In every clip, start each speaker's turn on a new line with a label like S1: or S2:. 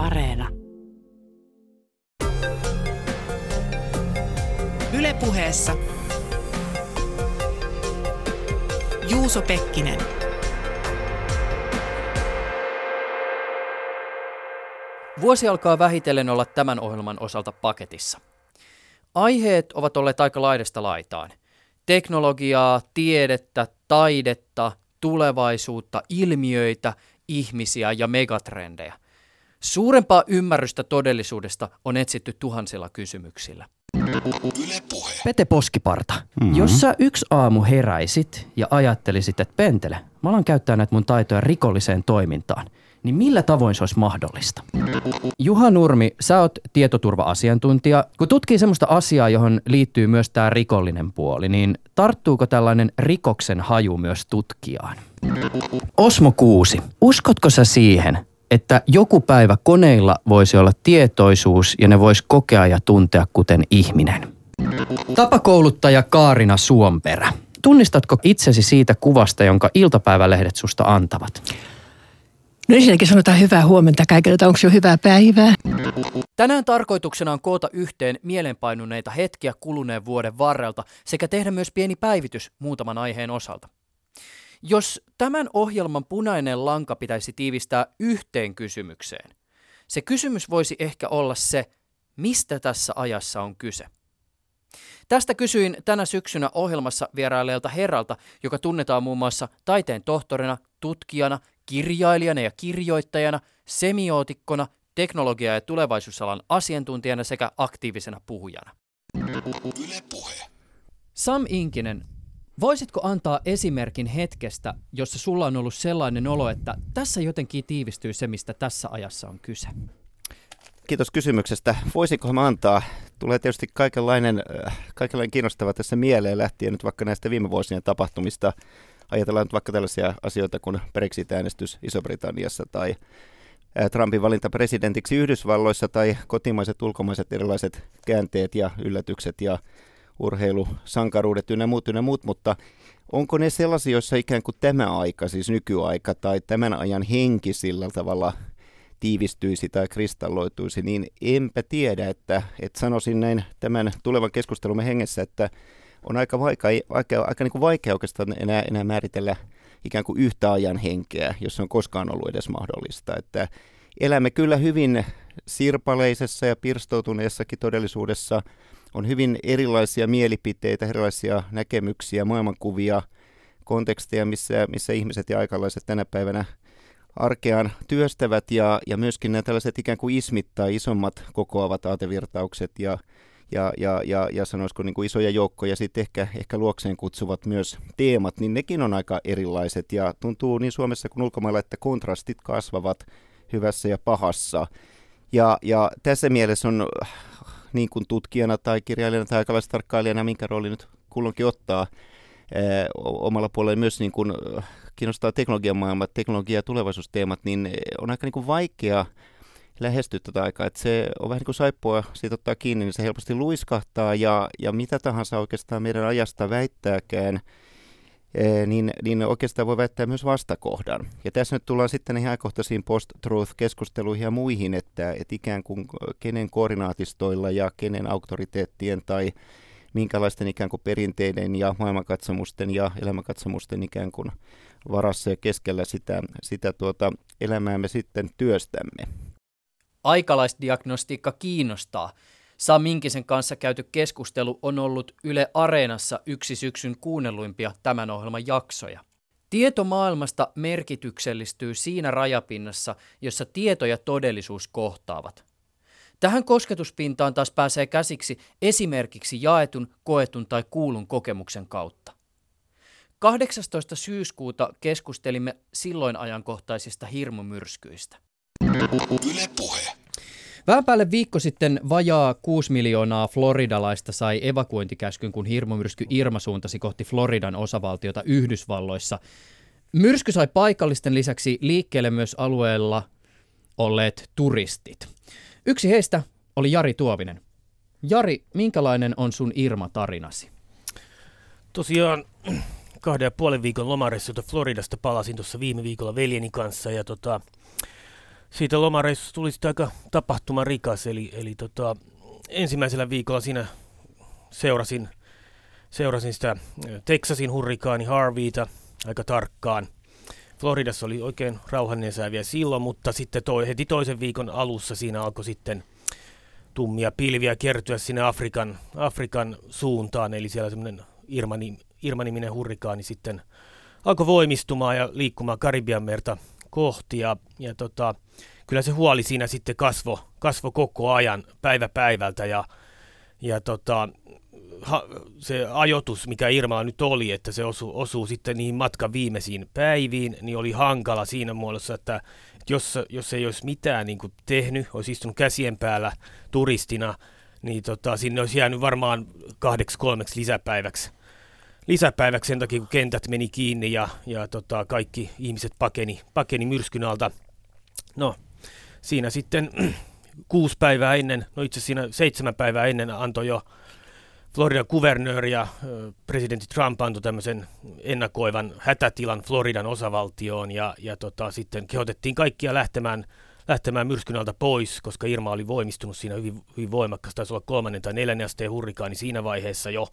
S1: Areena. Ylepuheessa Juuso Pekkinen.
S2: Vuosi alkaa vähitellen olla tämän ohjelman osalta paketissa. Aiheet ovat olleet aika laidasta laitaan. Teknologiaa, tiedettä, taidetta, tulevaisuutta, ilmiöitä, ihmisiä ja megatrendejä. Suurempaa ymmärrystä todellisuudesta on etsitty tuhansilla kysymyksillä.
S3: Pete Poskiparta, mm-hmm. jos sä yksi aamu heräisit ja ajattelisit, että pentele, mä alan käyttää näitä mun taitoja rikolliseen toimintaan, niin millä tavoin se olisi mahdollista? Juha Nurmi, sä oot tietoturva-asiantuntija. Kun tutkii semmoista asiaa, johon liittyy myös tämä rikollinen puoli, niin tarttuuko tällainen rikoksen haju myös tutkijaan? Osmo Kuusi, uskotko sä siihen, että joku päivä koneilla voisi olla tietoisuus ja ne vois kokea ja tuntea kuten ihminen? Tapakouluttaja Kaarina Suomperä. Tunnistatko itsesi siitä kuvasta, jonka iltapäivälehdet susta antavat?
S4: No ensinnäkin sanotaan hyvää huomenta kaikille, että onko jo hyvää päivää.
S2: Tänään tarkoituksena on koota yhteen mielenpainuneita hetkiä kuluneen vuoden varrelta sekä tehdä myös pieni päivitys muutaman aiheen osalta. Jos tämän ohjelman punainen lanka pitäisi tiivistää yhteen kysymykseen, se kysymys voisi ehkä olla se, mistä tässä ajassa on kyse. Tästä kysyin tänä syksynä ohjelmassa vierailleelta herralta, joka tunnetaan muun muassa taiteen tohtorina, tutkijana, kirjailijana ja kirjoittajana, semiootikkona, teknologia- ja tulevaisuusalan asiantuntijana sekä aktiivisena puhujana. Sam Inkinen, voisitko antaa esimerkin hetkestä, jossa sulla on ollut sellainen olo, että tässä jotenkin tiivistyy se, mistä tässä ajassa on kyse?
S5: Kiitos kysymyksestä. Voisinko mä antaa? Tulee tietysti kaikenlainen, äh, kaikenlainen kiinnostava tässä mieleen lähtien nyt vaikka näistä viime vuosien tapahtumista. Ajatellaan nyt vaikka tällaisia asioita kuin Brexit-äänestys Iso-Britanniassa tai äh, Trumpin valinta presidentiksi Yhdysvalloissa tai kotimaiset ulkomaiset erilaiset käänteet ja yllätykset ja urheilusankaruudet ynnä muut, ynnä muut, mutta onko ne sellaisia, joissa ikään kuin tämä aika, siis nykyaika tai tämän ajan henki sillä tavalla – tiivistyisi tai kristalloituisi, niin enpä tiedä, että, että sanoisin näin tämän tulevan keskustelumme hengessä, että on aika vaikea, vaikea, aika niin kuin vaikea oikeastaan enää, enää määritellä ikään kuin yhtä ajan henkeä, jos on koskaan ollut edes mahdollista. Että elämme kyllä hyvin sirpaleisessa ja pirstoutuneessakin todellisuudessa. On hyvin erilaisia mielipiteitä, erilaisia näkemyksiä, maailmankuvia, konteksteja, missä, missä ihmiset ja aikalaiset tänä päivänä arkeaan työstävät ja, ja myöskin nämä tällaiset ikään kuin ismit tai isommat kokoavat aatevirtaukset ja, ja, ja, ja, ja sanoisiko niin kuin isoja joukkoja sitten ehkä, ehkä luokseen kutsuvat myös teemat, niin nekin on aika erilaiset ja tuntuu niin Suomessa kuin ulkomailla, että kontrastit kasvavat hyvässä ja pahassa. Ja, ja tässä mielessä on niin kuin tutkijana tai kirjailijana tai aikalaistarkkailijana, minkä rooli nyt kulloinkin ottaa, omalla puolella myös niin kuin kiinnostaa teknologian maailma, teknologia- ja tulevaisuusteemat, niin on aika niin kuin vaikea lähestyä tätä aikaa. Että se on vähän niin kuin saippua, siitä ottaa kiinni, niin se helposti luiskahtaa ja, ja mitä tahansa oikeastaan meidän ajasta väittääkään, niin, niin oikeastaan voi väittää myös vastakohdan. Ja tässä nyt tullaan sitten ihan ajankohtaisiin post-truth-keskusteluihin ja muihin, että, että ikään kuin kenen koordinaatistoilla ja kenen auktoriteettien tai minkälaisten ikään kuin perinteiden ja maailmankatsomusten ja elämänkatsomusten ikään kuin varassa ja keskellä sitä, sitä tuota elämää me sitten työstämme.
S2: Aikalaisdiagnostiikka kiinnostaa. Sam Minkisen kanssa käyty keskustelu on ollut Yle Areenassa yksi syksyn kuunnelluimpia tämän ohjelman jaksoja. Tieto maailmasta merkityksellistyy siinä rajapinnassa, jossa tieto ja todellisuus kohtaavat. Tähän kosketuspintaan taas pääsee käsiksi esimerkiksi jaetun, koetun tai kuulun kokemuksen kautta. 18. syyskuuta keskustelimme silloin ajankohtaisista hirmumyrskyistä. Yle puhe. Vähän päälle viikko sitten vajaa 6 miljoonaa floridalaista sai evakuointikäskyn, kun hirmumyrsky Irma suuntasi kohti Floridan osavaltiota Yhdysvalloissa. Myrsky sai paikallisten lisäksi liikkeelle myös alueella olleet turistit. Yksi heistä oli Jari Tuovinen. Jari, minkälainen on sun Irma-tarinasi?
S6: Tosiaan kahden ja puolen viikon lomareissulta Floridasta palasin tuossa viime viikolla veljeni kanssa ja tota, siitä lomareissusta tuli sitten aika tapahtumarikas, eli, eli tota, ensimmäisellä viikolla siinä seurasin, seurasin sitä Texasin hurrikaani Harveyta aika tarkkaan. Floridassa oli oikein rauhallinen sää vielä silloin, mutta sitten toi, heti toisen viikon alussa siinä alkoi sitten tummia pilviä kertyä sinne Afrikan, Afrikan suuntaan, eli siellä semmoinen Irma-niminen hurrikaani sitten alkoi voimistumaan ja liikkumaan Karibian merta kohti ja, ja tota, kyllä se huoli siinä sitten kasvo, kasvo koko ajan päivä päivältä ja, ja tota, ha, se ajoitus, mikä Irmalla nyt oli, että se osuu, osuu sitten niihin matkan viimeisiin päiviin, niin oli hankala siinä muodossa, että, että jos, jos ei olisi mitään niin kuin tehnyt, olisi istunut käsien päällä turistina, niin tota, sinne olisi jäänyt varmaan kahdeksi kolmeksi lisäpäiväksi lisäpäiväksi sen takia, kun kentät meni kiinni ja, ja tota, kaikki ihmiset pakeni, pakeni myrskyn alta. No, siinä sitten kuusi päivää ennen, no itse siinä seitsemän päivää ennen antoi jo Floridan kuvernööri ja presidentti Trump antoi tämmöisen ennakoivan hätätilan Floridan osavaltioon ja, ja tota, sitten kehotettiin kaikkia lähtemään, lähtemään myrskyn alta pois, koska Irma oli voimistunut siinä hyvin, hyvin voimakkaasti, taisi olla kolmannen tai neljännen asteen hurrikaani siinä vaiheessa jo.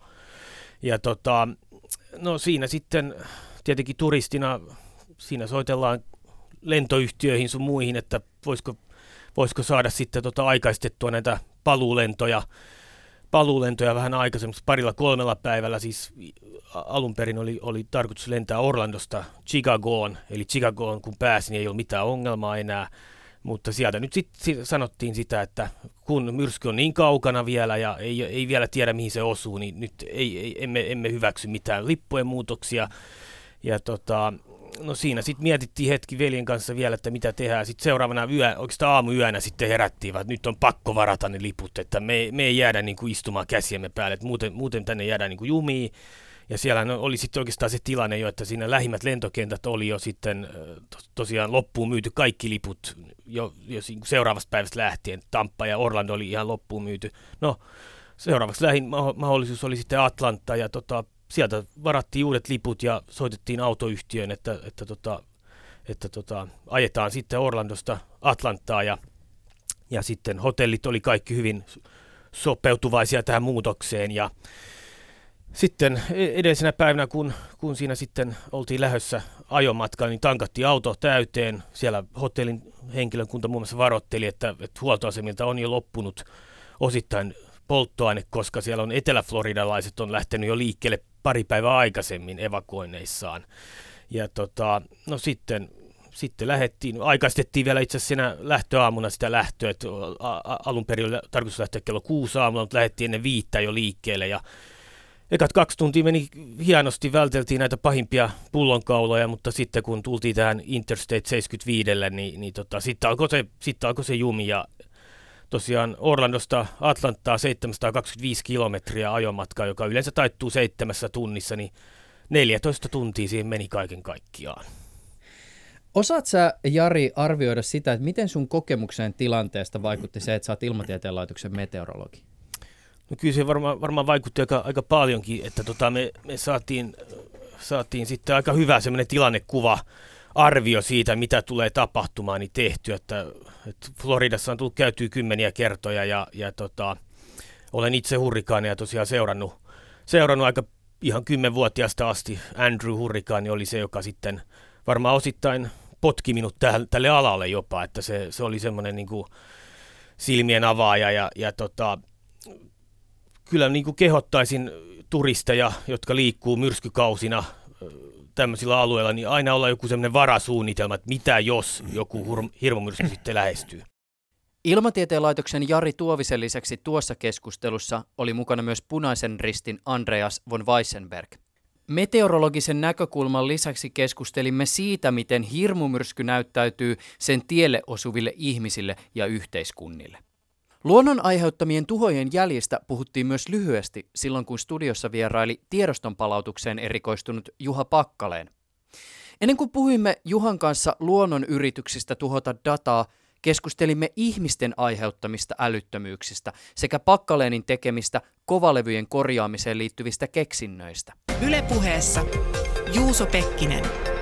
S6: Ja tota, no siinä sitten tietenkin turistina, siinä soitellaan lentoyhtiöihin sun muihin, että voisiko, voisiko saada sitten tota aikaistettua näitä paluulentoja, paluulentoja vähän aikaisemmin, parilla kolmella päivällä, siis alun perin oli, oli tarkoitus lentää Orlandosta Chicagoon, eli Chicagoon kun pääsin, niin ei ole mitään ongelmaa enää, mutta sieltä nyt sitten sanottiin sitä, että kun myrsky on niin kaukana vielä ja ei, ei vielä tiedä mihin se osuu, niin nyt ei, ei, emme, emme hyväksy mitään lippujen muutoksia. Ja tota, no siinä sitten mietittiin hetki veljen kanssa vielä, että mitä tehdään. Sitten seuraavana yö, oikeastaan aamuyönä sitten herättiin, että nyt on pakko varata ne liput, että me, me ei jäädä niin kuin istumaan käsiemme päälle, että muuten, muuten tänne jäädään niin kuin jumiin. Ja siellä no, oli sitten oikeastaan se tilanne jo, että siinä lähimmät lentokentät oli jo sitten to, tosiaan loppuun myyty kaikki liput jo, jo seuraavasta päivästä lähtien. Tampa ja Orlando oli ihan loppuun myyty. No, seuraavaksi lähin mahdollisuus oli sitten Atlanta ja tota, sieltä varattiin uudet liput ja soitettiin autoyhtiöön, että, että, tota, että tota, ajetaan sitten Orlandosta Atlantaa ja, ja sitten hotellit oli kaikki hyvin sopeutuvaisia tähän muutokseen ja sitten e- edellisenä päivänä, kun, kun siinä sitten oltiin lähdössä ajomatkalla, niin tankattiin auto täyteen. Siellä hotellin henkilökunta muun muassa varoitteli, että, että huoltoasemilta on jo loppunut osittain polttoaine, koska siellä on eteläfloridalaiset on lähtenyt jo liikkeelle pari päivää aikaisemmin evakuoinneissaan. Ja tota, no sitten, sitten lähdettiin, aikaistettiin vielä itse asiassa siinä lähtöaamuna sitä lähtöä, että alun perin oli tarkoitus lähteä kello kuusi aamulla, mutta lähdettiin ennen viittä jo liikkeelle ja Ekat kaksi tuntia meni hienosti, välteltiin näitä pahimpia pullonkauloja, mutta sitten kun tultiin tähän Interstate 75, niin, niin tota, sitten, alkoi se, sitten alkoi se jumi ja tosiaan Orlandosta Atlanttaa 725 kilometriä ajomatkaa, joka yleensä taittuu seitsemässä tunnissa, niin 14 tuntia siihen meni kaiken kaikkiaan.
S3: Osaat sä, Jari, arvioida sitä, että miten sun kokemukseen tilanteesta vaikutti se, että sä oot ilmatieteen laitoksen meteorologi?
S6: No kyllä se varmaan, varmaan vaikutti aika, aika paljonkin, että tota me, me saatiin, saatiin sitten aika hyvä semmoinen tilannekuva, arvio siitä, mitä tulee tapahtumaan, niin tehty, että, että Floridassa on tullut käytyä kymmeniä kertoja ja, ja tota, olen itse hurrikaaneja tosiaan seurannut, seurannut aika ihan kymmenvuotiaasta asti. Andrew Hurrikaani oli se, joka sitten varmaan osittain potki minut tälle, tälle alalle jopa, että se, se oli semmoinen niin silmien avaaja ja, ja tota, kyllä niin kuin kehottaisin turisteja, jotka liikkuu myrskykausina tämmöisillä alueilla, niin aina olla joku semmoinen varasuunnitelma, että mitä jos joku hirmumyrsky sitten lähestyy.
S2: Ilmatieteen laitoksen Jari Tuovisen lisäksi tuossa keskustelussa oli mukana myös punaisen ristin Andreas von Weissenberg. Meteorologisen näkökulman lisäksi keskustelimme siitä, miten hirmumyrsky näyttäytyy sen tielle osuville ihmisille ja yhteiskunnille. Luonnon aiheuttamien tuhojen jäljistä puhuttiin myös lyhyesti silloin, kun studiossa vieraili tiedoston palautukseen erikoistunut Juha Pakkaleen. Ennen kuin puhuimme Juhan kanssa luonnon yrityksistä tuhota dataa, keskustelimme ihmisten aiheuttamista älyttömyyksistä sekä Pakkaleenin tekemistä kovalevyjen korjaamiseen liittyvistä keksinnöistä.
S1: Ylepuheessa Juuso Pekkinen.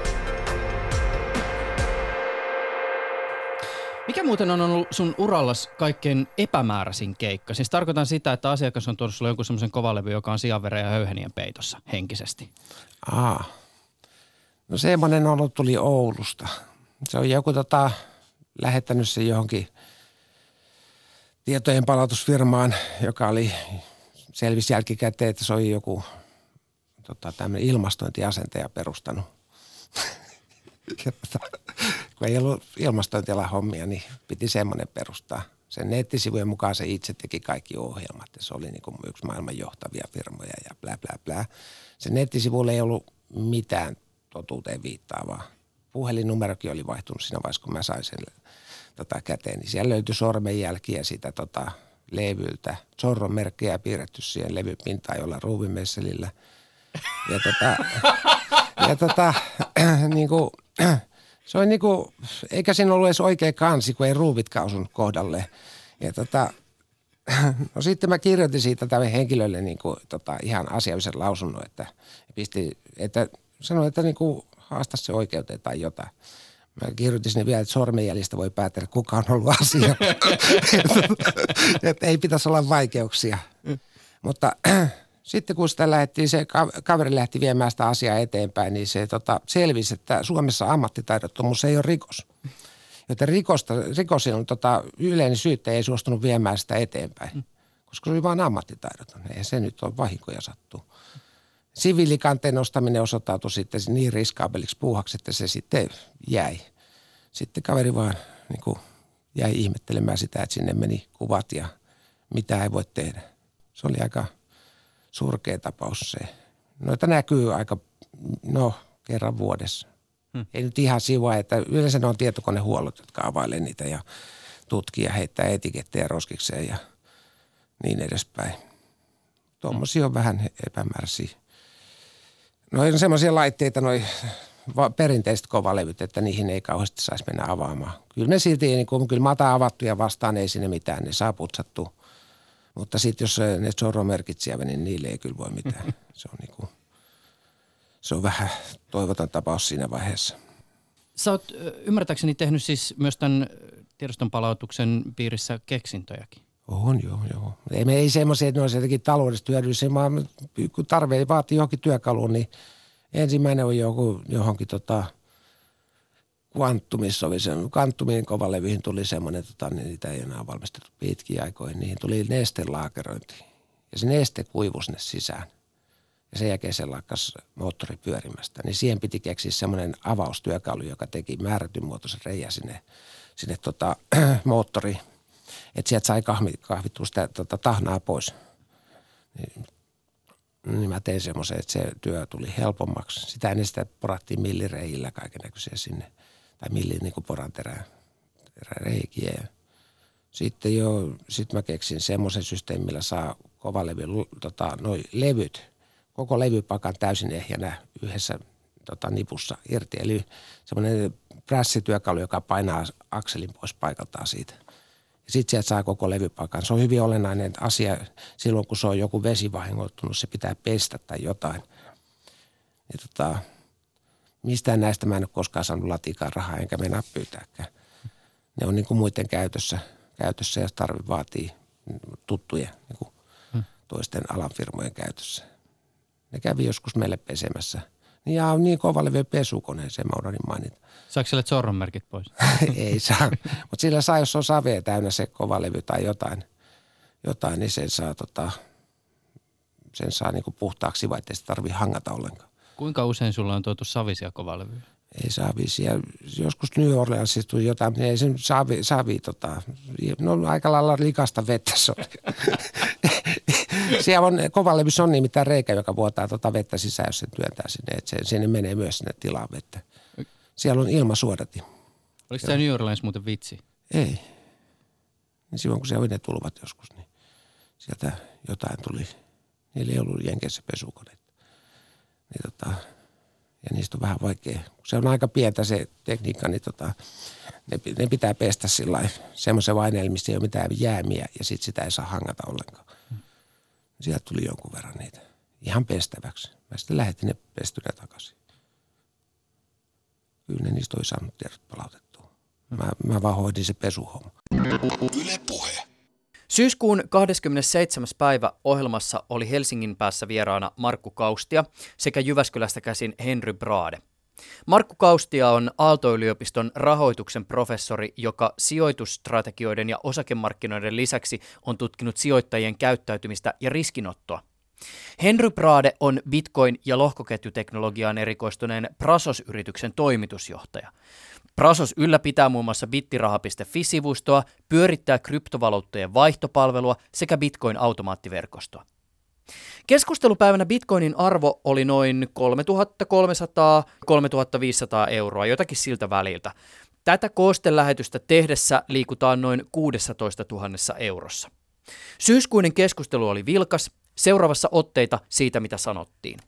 S3: Mikä muuten on ollut sun urallas kaikkein epämääräisin keikka? Siis tarkoitan sitä, että asiakas on tuonut sulle jonkun semmoisen kovalevy, joka on sianveren ja höyhenien peitossa henkisesti.
S7: Aa. No semmoinen ollut tuli Oulusta. Se on joku tota, lähettänyt se johonkin tietojen palautusfirmaan, joka oli selvisi jälkikäteen, että se oli joku tota, tämmöinen ilmastointiasentaja perustanut. kun ei ollut ilmastointialan hommia, niin piti semmoinen perustaa. Sen nettisivujen mukaan se itse teki kaikki ohjelmat ja se oli niin kuin yksi maailman johtavia firmoja ja blä blä blä. Sen nettisivuilla ei ollut mitään totuuteen viittaavaa. Puhelinnumerokin oli vaihtunut siinä vaiheessa, kun mä sain sen tota, käteen, niin siellä löytyi sormenjälkiä sitä tota, levyltä. Zorron merkkejä piirretty siihen levypintaan jolla ruuvimesselillä. Ja tota, ja tota, niin kuin, se oli niin kuin, eikä siinä ollut edes oikea kansi, kun ei ruuvitkaan osunut kohdalle. Ja tota, no sitten mä kirjoitin siitä tälle henkilölle niin kuin, tota, ihan asiallisen lausunnon, että, pisti, että sanoin, että niin kuin, haasta se oikeuteen tai jotain. Mä kirjoitin sinne vielä, että sormenjäljistä voi päätellä, kuka on ollut asia. että ei pitäisi olla vaikeuksia. Mm. Mutta sitten kun sitä lähdettiin, se kaveri lähti viemään sitä asiaa eteenpäin, niin se tota, selvisi, että Suomessa ammattitaidottomuus ei ole rikos. Joten rikosta, rikosin tota, yleinen syyttäjä ei suostunut viemään sitä eteenpäin, mm. koska se oli vain ammattitaidoton. Ei se nyt ole vahinkoja sattuu. Siviilikanteen nostaminen osoittautui sitten niin riskaabeliksi puuhaksi, että se sitten jäi. Sitten kaveri vaan niin kuin jäi ihmettelemään sitä, että sinne meni kuvat ja mitä ei voi tehdä. Se oli aika surkea tapaus se. Noita näkyy aika, no kerran vuodessa. Hmm. Ei nyt ihan sivua, että yleensä ne on tietokonehuollot, jotka availee niitä ja tutkii ja heittää etikettejä roskikseen ja niin edespäin. Tuommoisia on vähän epämääräisiä. No on semmoisia laitteita, noin perinteiset kovalevyt, että niihin ei kauheasti saisi mennä avaamaan. Kyllä ne silti, niin kun, kyllä mata avattu ja vastaan ei sinne mitään, ne saa putsattua. Mutta sitten jos ne Zorro-merkit siellä, niin niille ei kyllä voi mitään. Se on, niin kuin, se on vähän toivoton tapaus siinä vaiheessa.
S3: Sä oot ymmärtääkseni tehnyt siis myös tämän tiedoston palautuksen piirissä keksintöjäkin.
S7: On, joo, joo. Ei, me ei semmoisia, että ne olisi jotenkin taloudellisesti hyödyllisiä, vaan kun tarve vaatii johonkin työkaluun, niin ensimmäinen on joku, johonkin tota, kvanttumissa oli se, kvanttumien kovalevyihin tuli semmoinen, tota, niin niitä ei enää valmistettu pitkiä aikoihin, niihin tuli nestelaakerointi. Ja se neste kuivui sinne sisään. Ja sen jälkeen se lakkas moottori pyörimästä. Niin siihen piti keksiä semmoinen avaustyökalu, joka teki määrätyn muotoisen reijä sinne, sinne tota, moottori, että sieltä sai kahvi, kahvittua sitä tota, tahnaa pois. Niin, niin mä tein semmoisen, että se työ tuli helpommaksi. Sitä ennen sitä porattiin millireillä kaiken näköisiä sinne – tai millin niin kuin poran terä, reikiä. Sitten jo, sit mä keksin semmoisen systeemin, millä saa kovalevy, tota, noi levyt, koko levypakan täysin ehjänä yhdessä tota, nipussa irti. Eli semmoinen prässityökalu, joka painaa akselin pois paikaltaan siitä. Ja sitten sieltä saa koko levypakan. Se on hyvin olennainen asia silloin, kun se on joku vesi vahingoittunut, se pitää pestä tai jotain. Ja tota, mistään näistä mä en ole koskaan saanut latikaan rahaa, enkä mennä pyytääkään. Ne on niin kuin muiden käytössä, käytössä ja tarvi vaatii tuttuja niin kuin hmm. toisten alan firmojen käytössä. Ne kävi joskus meille pesemässä. Ja on niin kovalevy pesukone, se mä unohdin mainita.
S3: Saako sille merkit pois?
S7: Ei saa, mutta sillä saa, jos on savea täynnä se kovalevy tai jotain, jotain niin sen saa, tota, sen saa niin kuin puhtaaksi, vaikka ei sitä tarvitse hangata ollenkaan.
S3: Kuinka usein sulla on tuotu savisia kovalevyjä?
S7: Ei savisia. Joskus New Orleansissa tuli jotain, mutta ei sen savi, savi tota, no aika lailla likasta vettä se oli. Siellä on, kovalevyssä on nimittäin reikä, joka vuotaa tota vettä sisään, jos se työntää sinne, että se, sinne menee myös sinne tilaan vettä. Siellä on ilmasuodati.
S3: Oliko tämä New Orleans muuten vitsi?
S7: Ei. Niin silloin kun se oli ne tulvat joskus, niin sieltä jotain tuli. Niillä ei ollut Jenkeissä pesukoneita. Niin tota, ja niistä on vähän vaikea. Se on aika pientä se tekniikka, niin tota, ne, ne pitää pestä sillä semmoisen vaineen, missä ei ole mitään jäämiä ja sitten sitä ei saa hangata ollenkaan. Hmm. Sieltä tuli jonkun verran niitä ihan pestäväksi. Mä sitten lähetin ne pestynä takaisin. Kyllä ne niistä oli saanut tiedot palautettua. Mä, mä vaan hoidin se pesuhomma.
S2: Yle puhe. Syyskuun 27. päivä ohjelmassa oli Helsingin päässä vieraana Markku Kaustia sekä Jyväskylästä käsin Henry Brade. Markku Kaustia on Aalto-yliopiston rahoituksen professori, joka sijoitusstrategioiden ja osakemarkkinoiden lisäksi on tutkinut sijoittajien käyttäytymistä ja riskinottoa. Henry Brade on Bitcoin- ja lohkoketjuteknologiaan erikoistuneen Prasos-yrityksen toimitusjohtaja. Prasos ylläpitää muun muassa bittiraha.fi-sivustoa, pyörittää kryptovaluuttojen vaihtopalvelua sekä Bitcoin-automaattiverkostoa. Keskustelupäivänä bitcoinin arvo oli noin 3300-3500 euroa, jotakin siltä väliltä. Tätä koostelähetystä tehdessä liikutaan noin 16 000 eurossa. Syyskuinen keskustelu oli vilkas, seuraavassa otteita siitä, mitä sanottiin.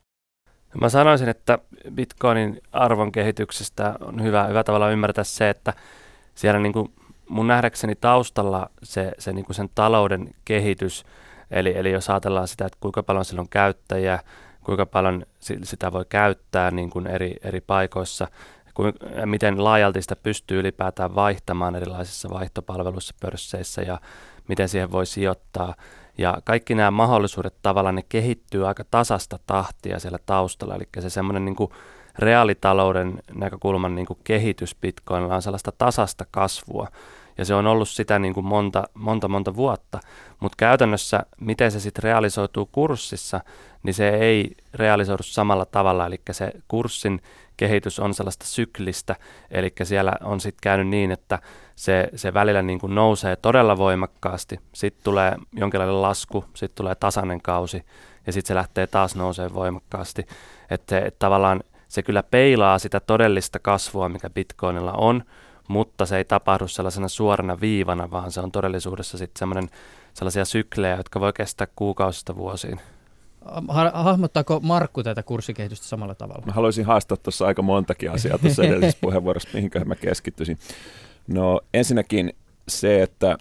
S8: Mä sanoisin, että bitcoinin arvon kehityksestä on hyvä, hyvä tavalla ymmärtää se, että siellä niin kuin mun nähdäkseni taustalla se, se niin kuin sen talouden kehitys, eli, eli jos ajatellaan sitä, että kuinka paljon sillä on käyttäjiä, kuinka paljon sitä voi käyttää niin kuin eri, eri paikoissa, kuinka, miten laajalti sitä pystyy ylipäätään vaihtamaan erilaisissa vaihtopalveluissa, pörsseissä ja miten siihen voi sijoittaa, ja kaikki nämä mahdollisuudet tavallaan ne kehittyy aika tasasta tahtia siellä taustalla, eli se semmoinen niin reaalitalouden näkökulman niin kuin kehitys Bitcoinilla on sellaista tasasta kasvua. Ja se on ollut sitä niin kuin monta, monta, monta vuotta. Mutta käytännössä, miten se sitten realisoituu kurssissa, niin se ei realisoidu samalla tavalla. Eli se kurssin kehitys on sellaista syklistä, eli siellä on sitten käynyt niin, että se, se välillä niin kuin nousee todella voimakkaasti, sitten tulee jonkinlainen lasku, sitten tulee tasainen kausi ja sitten se lähtee taas nousee voimakkaasti. Että et tavallaan se kyllä peilaa sitä todellista kasvua, mikä Bitcoinilla on, mutta se ei tapahdu sellaisena suorana viivana, vaan se on todellisuudessa sitten semmoinen sellaisia syklejä, jotka voi kestää kuukausista vuosiin.
S3: Hahmottaako Markku tätä kurssikehitystä samalla tavalla?
S9: Mä haluaisin haastaa tuossa aika montakin asiaa tuossa edellisessä puheenvuorossa, mihinkä mä keskittyisin. No ensinnäkin se, että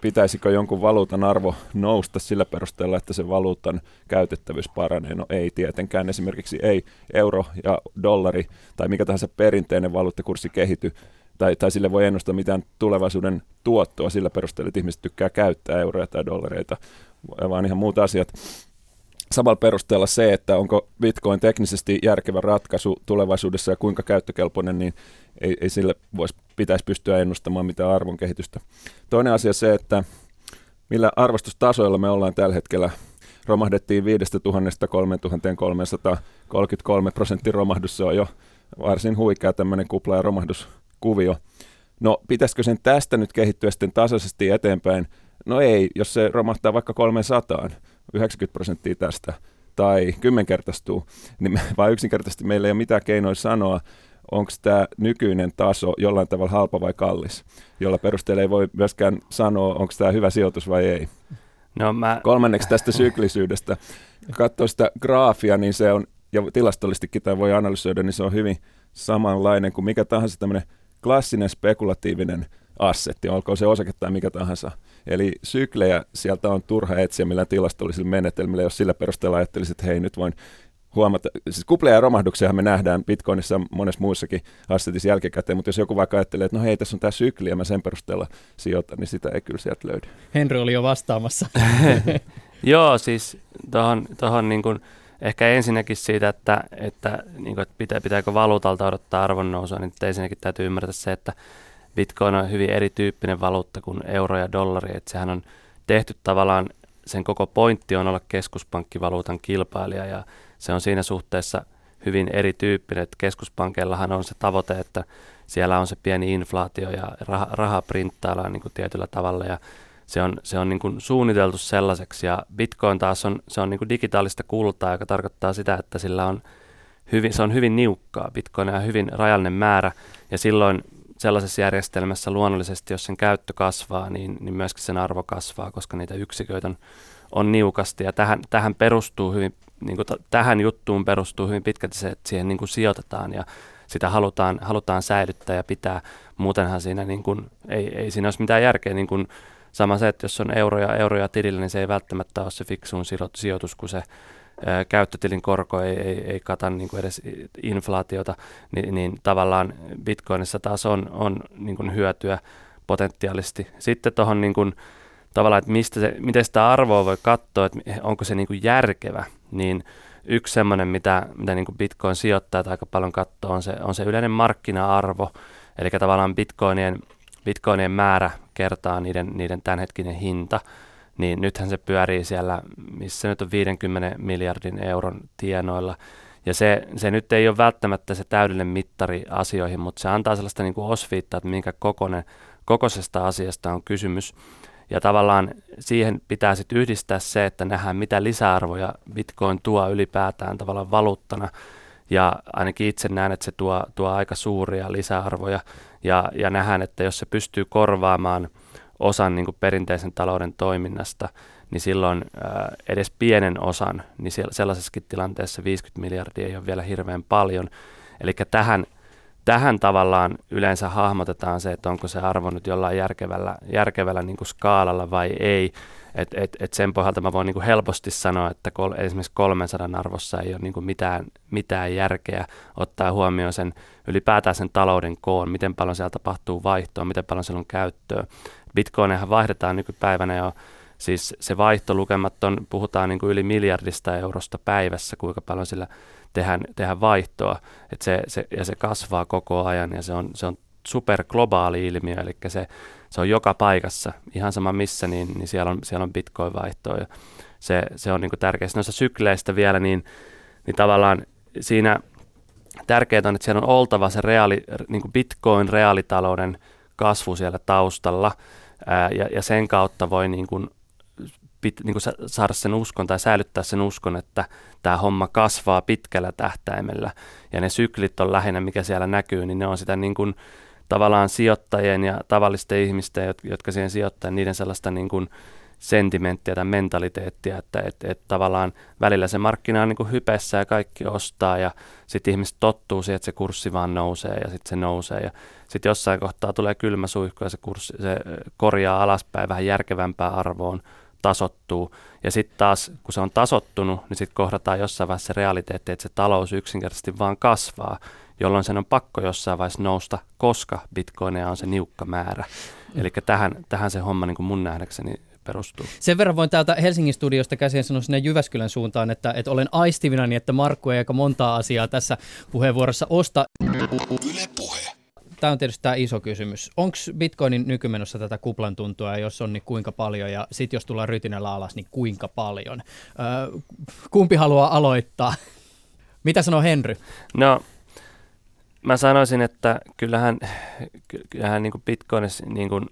S9: pitäisikö jonkun valuutan arvo nousta sillä perusteella, että se valuutan käytettävyys paranee? No ei tietenkään. Esimerkiksi ei euro ja dollari tai mikä tahansa perinteinen valuuttakurssi kehity tai, tai sille voi ennustaa mitään tulevaisuuden tuottoa sillä perusteella, että ihmiset tykkää käyttää euroja tai dollareita, vaan ihan muut asiat samalla perusteella se, että onko Bitcoin teknisesti järkevä ratkaisu tulevaisuudessa ja kuinka käyttökelpoinen, niin ei, ei sille voisi, pitäisi pystyä ennustamaan mitään arvon kehitystä. Toinen asia se, että millä arvostustasoilla me ollaan tällä hetkellä. Romahdettiin 5000 3333 prosentin romahdus, se on jo varsin huikea tämmöinen kupla- ja romahduskuvio. No pitäisikö sen tästä nyt kehittyä sitten tasaisesti eteenpäin? No ei, jos se romahtaa vaikka 300, 90 prosenttia tästä tai kymmenkertaistuu, niin vaan yksinkertaisesti meillä ei ole mitään keinoja sanoa, onko tämä nykyinen taso jollain tavalla halpa vai kallis, jolla perusteella ei voi myöskään sanoa, onko tämä hyvä sijoitus vai ei. No, mä... Kolmanneksi tästä syklisyydestä. Katsoo sitä graafia, niin se on, ja tilastollistikin tämä voi analysoida, niin se on hyvin samanlainen kuin mikä tahansa tämmöinen klassinen spekulatiivinen assetti, olkoon se osake tai mikä tahansa. Eli syklejä sieltä on turha etsiä millään tilastollisilla menetelmillä, jos sillä perusteella ajattelisit, että hei nyt voin huomata, siis kupleja ja romahduksia me nähdään Bitcoinissa monessa muussakin assetissa jälkikäteen, mutta jos joku vaikka ajattelee, että no hei, tässä on tämä sykli ja mä sen perusteella sijoitan, niin sitä ei kyllä sieltä löydy.
S3: Henry oli jo vastaamassa.
S8: Joo, siis tohon niin kuin, ehkä ensinnäkin siitä, että, että, niin kuin, että pitää, pitääkö valuutalta odottaa arvonnousua, niin ensinnäkin täytyy ymmärtää se, että Bitcoin on hyvin erityyppinen valuutta kuin euro ja dollari, että sehän on tehty tavallaan, sen koko pointti on olla keskuspankkivaluutan kilpailija ja se on siinä suhteessa hyvin erityyppinen, että keskuspankeillahan on se tavoite, että siellä on se pieni inflaatio ja raha, raha printtaillaan niin tietyllä tavalla ja se on, se on niin kuin suunniteltu sellaiseksi ja Bitcoin taas on, se on niin kuin digitaalista kultaa, joka tarkoittaa sitä, että sillä on hyvin, se on hyvin niukkaa. Bitcoin on hyvin rajallinen määrä ja silloin sellaisessa järjestelmässä luonnollisesti, jos sen käyttö kasvaa, niin, niin myöskin sen arvo kasvaa, koska niitä yksiköitä on, on niukasti. Ja tähän, tähän perustuu hyvin, niin kuin t- tähän juttuun perustuu hyvin pitkälti se, että siihen niin kuin sijoitetaan ja sitä halutaan, halutaan säilyttää ja pitää. Muutenhan siinä niin kuin, ei, ei siinä olisi mitään järkeä. Niin kuin sama se, että jos on euroja, euroja tilillä, niin se ei välttämättä ole se fiksuun sijoitus kuin se käyttötilin korko ei, ei, ei kata niin kuin edes inflaatiota, niin, niin tavallaan bitcoinissa taas on, on niin kuin hyötyä potentiaalisesti. Sitten tuohon niin kuin, tavallaan, että mistä se, miten sitä arvoa voi katsoa, että onko se niin kuin järkevä, niin yksi semmoinen, mitä, mitä niin kuin bitcoin sijoittajat aika paljon katsoo, on se, on se yleinen markkina-arvo, eli tavallaan bitcoinien, bitcoinien määrä kertaa niiden, niiden tämänhetkinen hinta, niin nythän se pyörii siellä, missä nyt on 50 miljardin euron tienoilla. Ja se, se nyt ei ole välttämättä se täydellinen mittari asioihin, mutta se antaa sellaista niin kuin osviittaa, että minkä kokoinen, kokoisesta asiasta on kysymys. Ja tavallaan siihen pitää sitten yhdistää se, että nähdään mitä lisäarvoja Bitcoin tuo ylipäätään tavallaan valuuttana. Ja ainakin itse näen, että se tuo, tuo aika suuria lisäarvoja. Ja, ja nähdään, että jos se pystyy korvaamaan osan niin kuin perinteisen talouden toiminnasta, niin silloin ää, edes pienen osan, niin sellaisessakin tilanteessa 50 miljardia ei ole vielä hirveän paljon. Eli tähän tähän tavallaan yleensä hahmotetaan se, että onko se arvo nyt jollain järkevällä, järkevällä niin kuin skaalalla vai ei. Et, et, et sen pohjalta mä voin niin kuin helposti sanoa, että kol, esimerkiksi 300 arvossa ei ole niin kuin mitään, mitään järkeä ottaa huomioon sen ylipäätään sen talouden koon, miten paljon siellä tapahtuu vaihtoa, miten paljon siellä on käyttöä. Bitcoinehan vaihdetaan nykypäivänä jo Siis se vaihtolukemat on, puhutaan niin kuin yli miljardista eurosta päivässä, kuinka paljon sillä tehdään, tehdään vaihtoa. Et se, se, ja se kasvaa koko ajan ja se on, se on superglobaali ilmiö, eli se, se on joka paikassa, ihan sama missä, niin, niin siellä on, siellä on bitcoin-vaihtoa. Ja se, se on niin tärkeää. Noissa sykleistä vielä, niin, niin tavallaan siinä tärkeää on, että siellä on oltava se reaali, niin bitcoin-reaalitalouden kasvu siellä taustalla, ää, ja, ja sen kautta voi niin kuin pit, niin kuin saada sen uskon tai säilyttää sen uskon, että tämä homma kasvaa pitkällä tähtäimellä. Ja ne syklit on lähinnä, mikä siellä näkyy, niin ne on sitä niin kuin, tavallaan sijoittajien ja tavallisten ihmisten, jotka siihen sijoittaa, niiden sellaista niin kuin sentimenttiä tai mentaliteettia, että et, et tavallaan välillä se markkina on niin kuin hypessä ja kaikki ostaa ja sitten ihmiset tottuu siihen, että se kurssi vaan nousee ja sitten se nousee ja sitten jossain kohtaa tulee kylmä suihku ja se, kurssi, se korjaa alaspäin vähän järkevämpään arvoon tasottuu. Ja sitten taas, kun se on tasottunut, niin sitten kohdataan jossain vaiheessa se realiteetti, että se talous yksinkertaisesti vaan kasvaa, jolloin sen on pakko jossain vaiheessa nousta, koska bitcoineja on se niukka määrä. Mm. Eli tähän, tähän se homma niin kuin mun nähdäkseni perustuu.
S2: Sen verran voin täältä Helsingin studiosta käsin sanoa sinne Jyväskylän suuntaan, että, että olen aistivina niin, että Markku ei aika montaa asiaa tässä puheenvuorossa osta. Yle puhe tämä on tietysti tämä iso kysymys. Onko Bitcoinin nykymenossa tätä kuplan tuntua, ja jos on, niin kuinka paljon, ja sitten jos tullaan rytinällä alas, niin kuinka paljon? Öö, kumpi haluaa aloittaa? Mitä sanoo Henry?
S8: No, mä sanoisin, että kyllähän, kyllähän niin kuin Bitcoinissa, niin kuin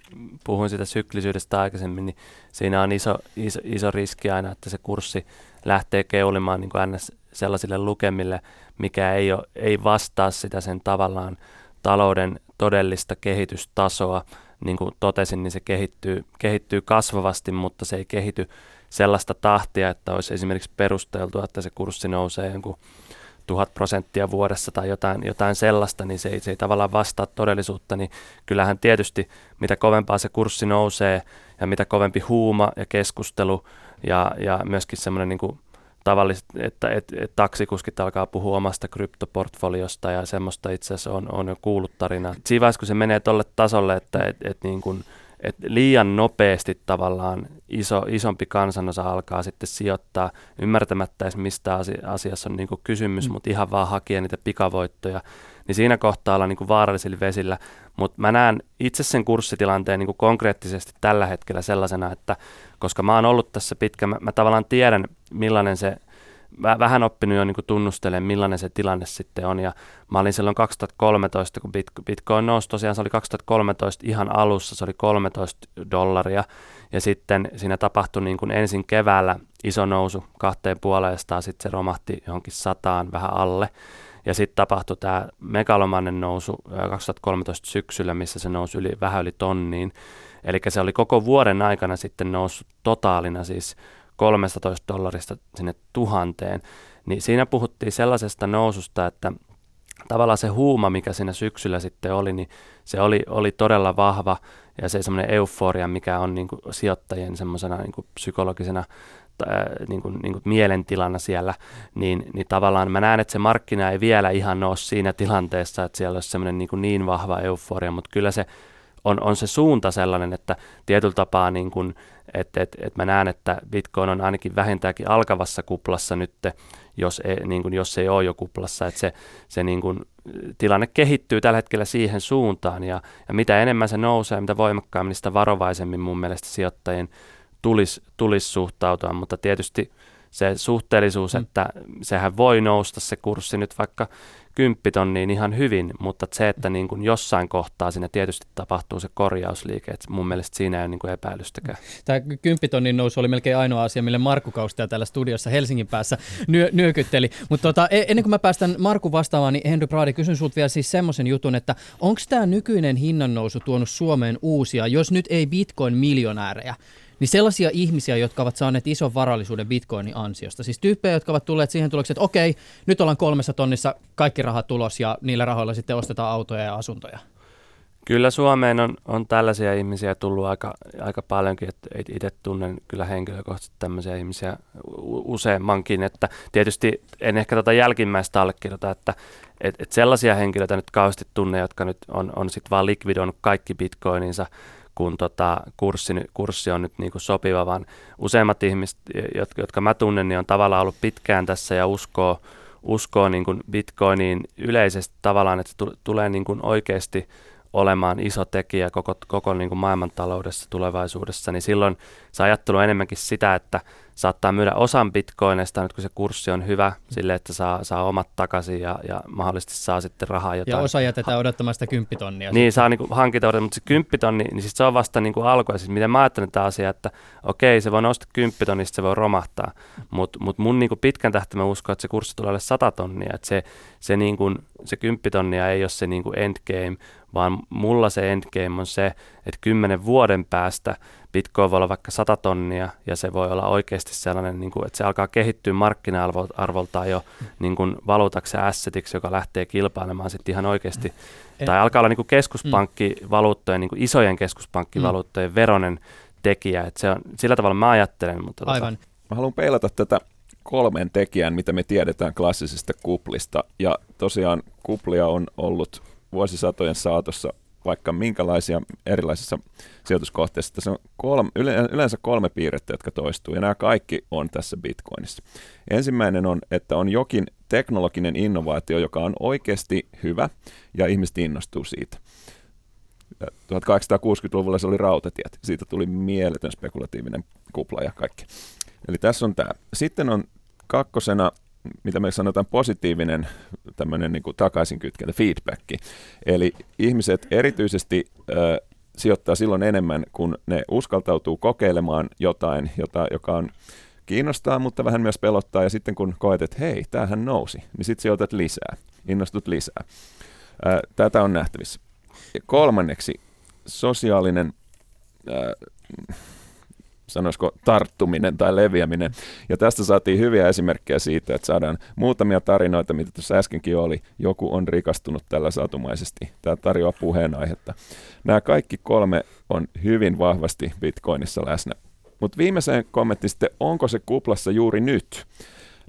S8: puhuin sitä syklisyydestä aikaisemmin, niin siinä on iso, iso, iso riski aina, että se kurssi lähtee keulimaan niin kuin ns. sellaisille lukemille, mikä ei, ole, ei vastaa sitä sen tavallaan talouden todellista kehitystasoa. Niin kuin totesin, niin se kehittyy, kehittyy kasvavasti, mutta se ei kehity sellaista tahtia, että olisi esimerkiksi perusteltua, että se kurssi nousee jonkun tuhat prosenttia vuodessa tai jotain, jotain sellaista, niin se ei, se ei tavallaan vastaa todellisuutta, niin kyllähän tietysti mitä kovempaa se kurssi nousee ja mitä kovempi huuma ja keskustelu ja, ja myöskin semmoinen niin kuin tavallista, että et, et, taksikuskit alkaa puhua omasta kryptoportfoliosta ja semmoista itse asiassa on, on jo kuullut tarina. Siinä vaiheessa, kun se menee tuolle tasolle, että et, et niin kuin, et liian nopeasti tavallaan iso, isompi kansanosa alkaa sitten sijoittaa ymmärtämättä edes mistä asiassa on niin kuin kysymys, mm. mutta ihan vaan hakea niitä pikavoittoja, niin siinä kohtaa ollaan niin kuin vaarallisilla vesillä. Mutta mä näen itse sen kurssitilanteen niin kuin konkreettisesti tällä hetkellä sellaisena, että koska mä oon ollut tässä pitkä, mä, mä tavallaan tiedän millainen se, vähän oppinut jo niin tunnustelemaan, millainen se tilanne sitten on. Ja mä olin silloin 2013, kun Bitcoin nousi, tosiaan se oli 2013 ihan alussa, se oli 13 dollaria. Ja sitten siinä tapahtui niin kuin ensin keväällä iso nousu kahteen puolestaan, sitten se romahti johonkin sataan vähän alle. Ja sitten tapahtui tämä megalomannen nousu 2013 syksyllä, missä se nousi yli, vähän yli tonniin. Eli se oli koko vuoden aikana sitten noussut totaalina siis 13 dollarista sinne tuhanteen. Niin siinä puhuttiin sellaisesta noususta, että tavallaan se huuma, mikä siinä syksyllä sitten oli, niin se oli, oli todella vahva ja se semmoinen euforia, mikä on niin kuin sijoittajien semmoisena niin kuin psykologisena niin kuin, niin kuin mielentilana siellä, niin, niin tavallaan mä näen, että se markkina ei vielä ihan ole siinä tilanteessa, että siellä olisi semmoinen niin, niin vahva euforia, mutta kyllä se on, on se suunta sellainen, että tietyllä tapaa niin kuin, että et, et mä näen, että Bitcoin on ainakin vähintäänkin alkavassa kuplassa nyt, jos ei, niin kuin, jos ei ole jo kuplassa, että se, se niin kuin, tilanne kehittyy tällä hetkellä siihen suuntaan ja, ja mitä enemmän se nousee, mitä voimakkaammin, niin sitä varovaisemmin mun mielestä sijoittajien tulisi, tulisi suhtautua, mutta tietysti se suhteellisuus, mm. että sehän voi nousta se kurssi nyt vaikka kymppitonniin ihan hyvin, mutta se, että niin kuin jossain kohtaa siinä tietysti tapahtuu se korjausliike, että mun mielestä siinä ei ole niin kuin epäilystäkään.
S2: Tämä kymppitonnin nousu oli melkein ainoa asia, mille Markku Kaustia täällä studiossa Helsingin päässä nyö, nyökytteli. Mutta tota, e, ennen kuin mä päästän Markku vastaamaan, niin Henry Brady, kysyn sulta vielä siis semmoisen jutun, että onko tämä nykyinen hinnannousu tuonut Suomeen uusia, jos nyt ei bitcoin-miljonäärejä, niin sellaisia ihmisiä, jotka ovat saaneet ison varallisuuden bitcoinin ansiosta. Siis tyyppejä, jotka ovat tulleet siihen tulokseen, että okei, nyt ollaan kolmessa tonnissa kaikki rahat tulos ja niillä rahoilla sitten ostetaan autoja ja asuntoja.
S8: Kyllä Suomeen on, on tällaisia ihmisiä tullut aika, aika paljonkin, että itse tunnen kyllä henkilökohtaisesti tämmöisiä ihmisiä useammankin, että tietysti en ehkä tota jälkimmäistä allekirjoita, että et, et sellaisia henkilöitä nyt kauheasti tunne, jotka nyt on, on sitten vaan likvidoinut kaikki bitcoininsa kun tota, kurssi, kurssi on nyt niin kuin sopiva, vaan useimmat ihmiset, jotka, jotka mä tunnen, niin on tavallaan ollut pitkään tässä ja uskoo, uskoo niin kuin Bitcoiniin yleisesti tavallaan, että se tulee niin kuin oikeasti olemaan iso tekijä koko, koko niin kuin maailmantaloudessa tulevaisuudessa, niin silloin se ajattelu on enemmänkin sitä, että saattaa myydä osan bitcoineista nyt kun se kurssi on hyvä sille, että saa, saa omat takaisin ja, ja mahdollisesti saa sitten rahaa jotain.
S2: Ja osa jätetään odottamaan sitä kymppitonnia.
S8: Niin, sitten. saa niin hankita, mutta se kymppitonni, niin siis se on vasta niin kuin alku. Ja siis miten mä ajattelen tämä asia, että okei, se voi nousta kymppitonni, se voi romahtaa. Mutta mut mun niin kuin pitkän tähtäimen usko, että se kurssi tulee sata tonnia. Että se, se, niin kuin, se kymppitonnia ei ole se niin kuin endgame, vaan mulla se endgame on se, että kymmenen vuoden päästä Bitcoin voi olla vaikka 100 tonnia ja se voi olla oikeasti sellainen, niin kuin, että se alkaa kehittyä markkina-arvoltaan jo niin kuin valuutaksi ja assetiksi, joka lähtee kilpailemaan sitten ihan oikeasti, en, tai alkaa olla niin kuin keskuspankkivaluuttojen, niin kuin isojen keskuspankkivaluuttojen mm. veronen tekijä, että se on, sillä tavalla mä ajattelen. Mutta tota-
S2: Aivan.
S9: Tota... Mä haluan peilata tätä kolmen tekijän, mitä me tiedetään klassisesta kuplista. Ja tosiaan kuplia on ollut vuosisatojen saatossa vaikka minkälaisia erilaisissa sijoituskohteissa. Tässä on kolme, yleensä kolme piirrettä, jotka toistuu, ja nämä kaikki on tässä Bitcoinissa. Ensimmäinen on, että on jokin teknologinen innovaatio, joka on oikeasti hyvä, ja ihmiset innostuu siitä. 1860-luvulla se oli rautatiet. Siitä tuli mieletön spekulatiivinen kupla ja kaikki. Eli tässä on tämä. Sitten on kakkosena mitä me sanotaan positiivinen tämmöinen niin kuin takaisinkytkentä, feedback. Eli ihmiset erityisesti ö, sijoittaa silloin enemmän, kun ne uskaltautuu kokeilemaan jotain, jota, joka on kiinnostaa, mutta vähän myös pelottaa. Ja sitten kun koet, että hei, tämähän nousi, niin sitten sijoitat lisää, innostut lisää. Ö, tätä on nähtävissä. Ja kolmanneksi sosiaalinen sanoisiko tarttuminen tai leviäminen. Ja tästä saatiin hyviä esimerkkejä siitä, että saadaan muutamia tarinoita, mitä tuossa äskenkin oli. Joku on rikastunut tällä satumaisesti. Tämä tarjoaa puheenaihetta. Nämä kaikki kolme on hyvin vahvasti Bitcoinissa läsnä. Mutta viimeiseen kommentti sitten, onko se kuplassa juuri nyt?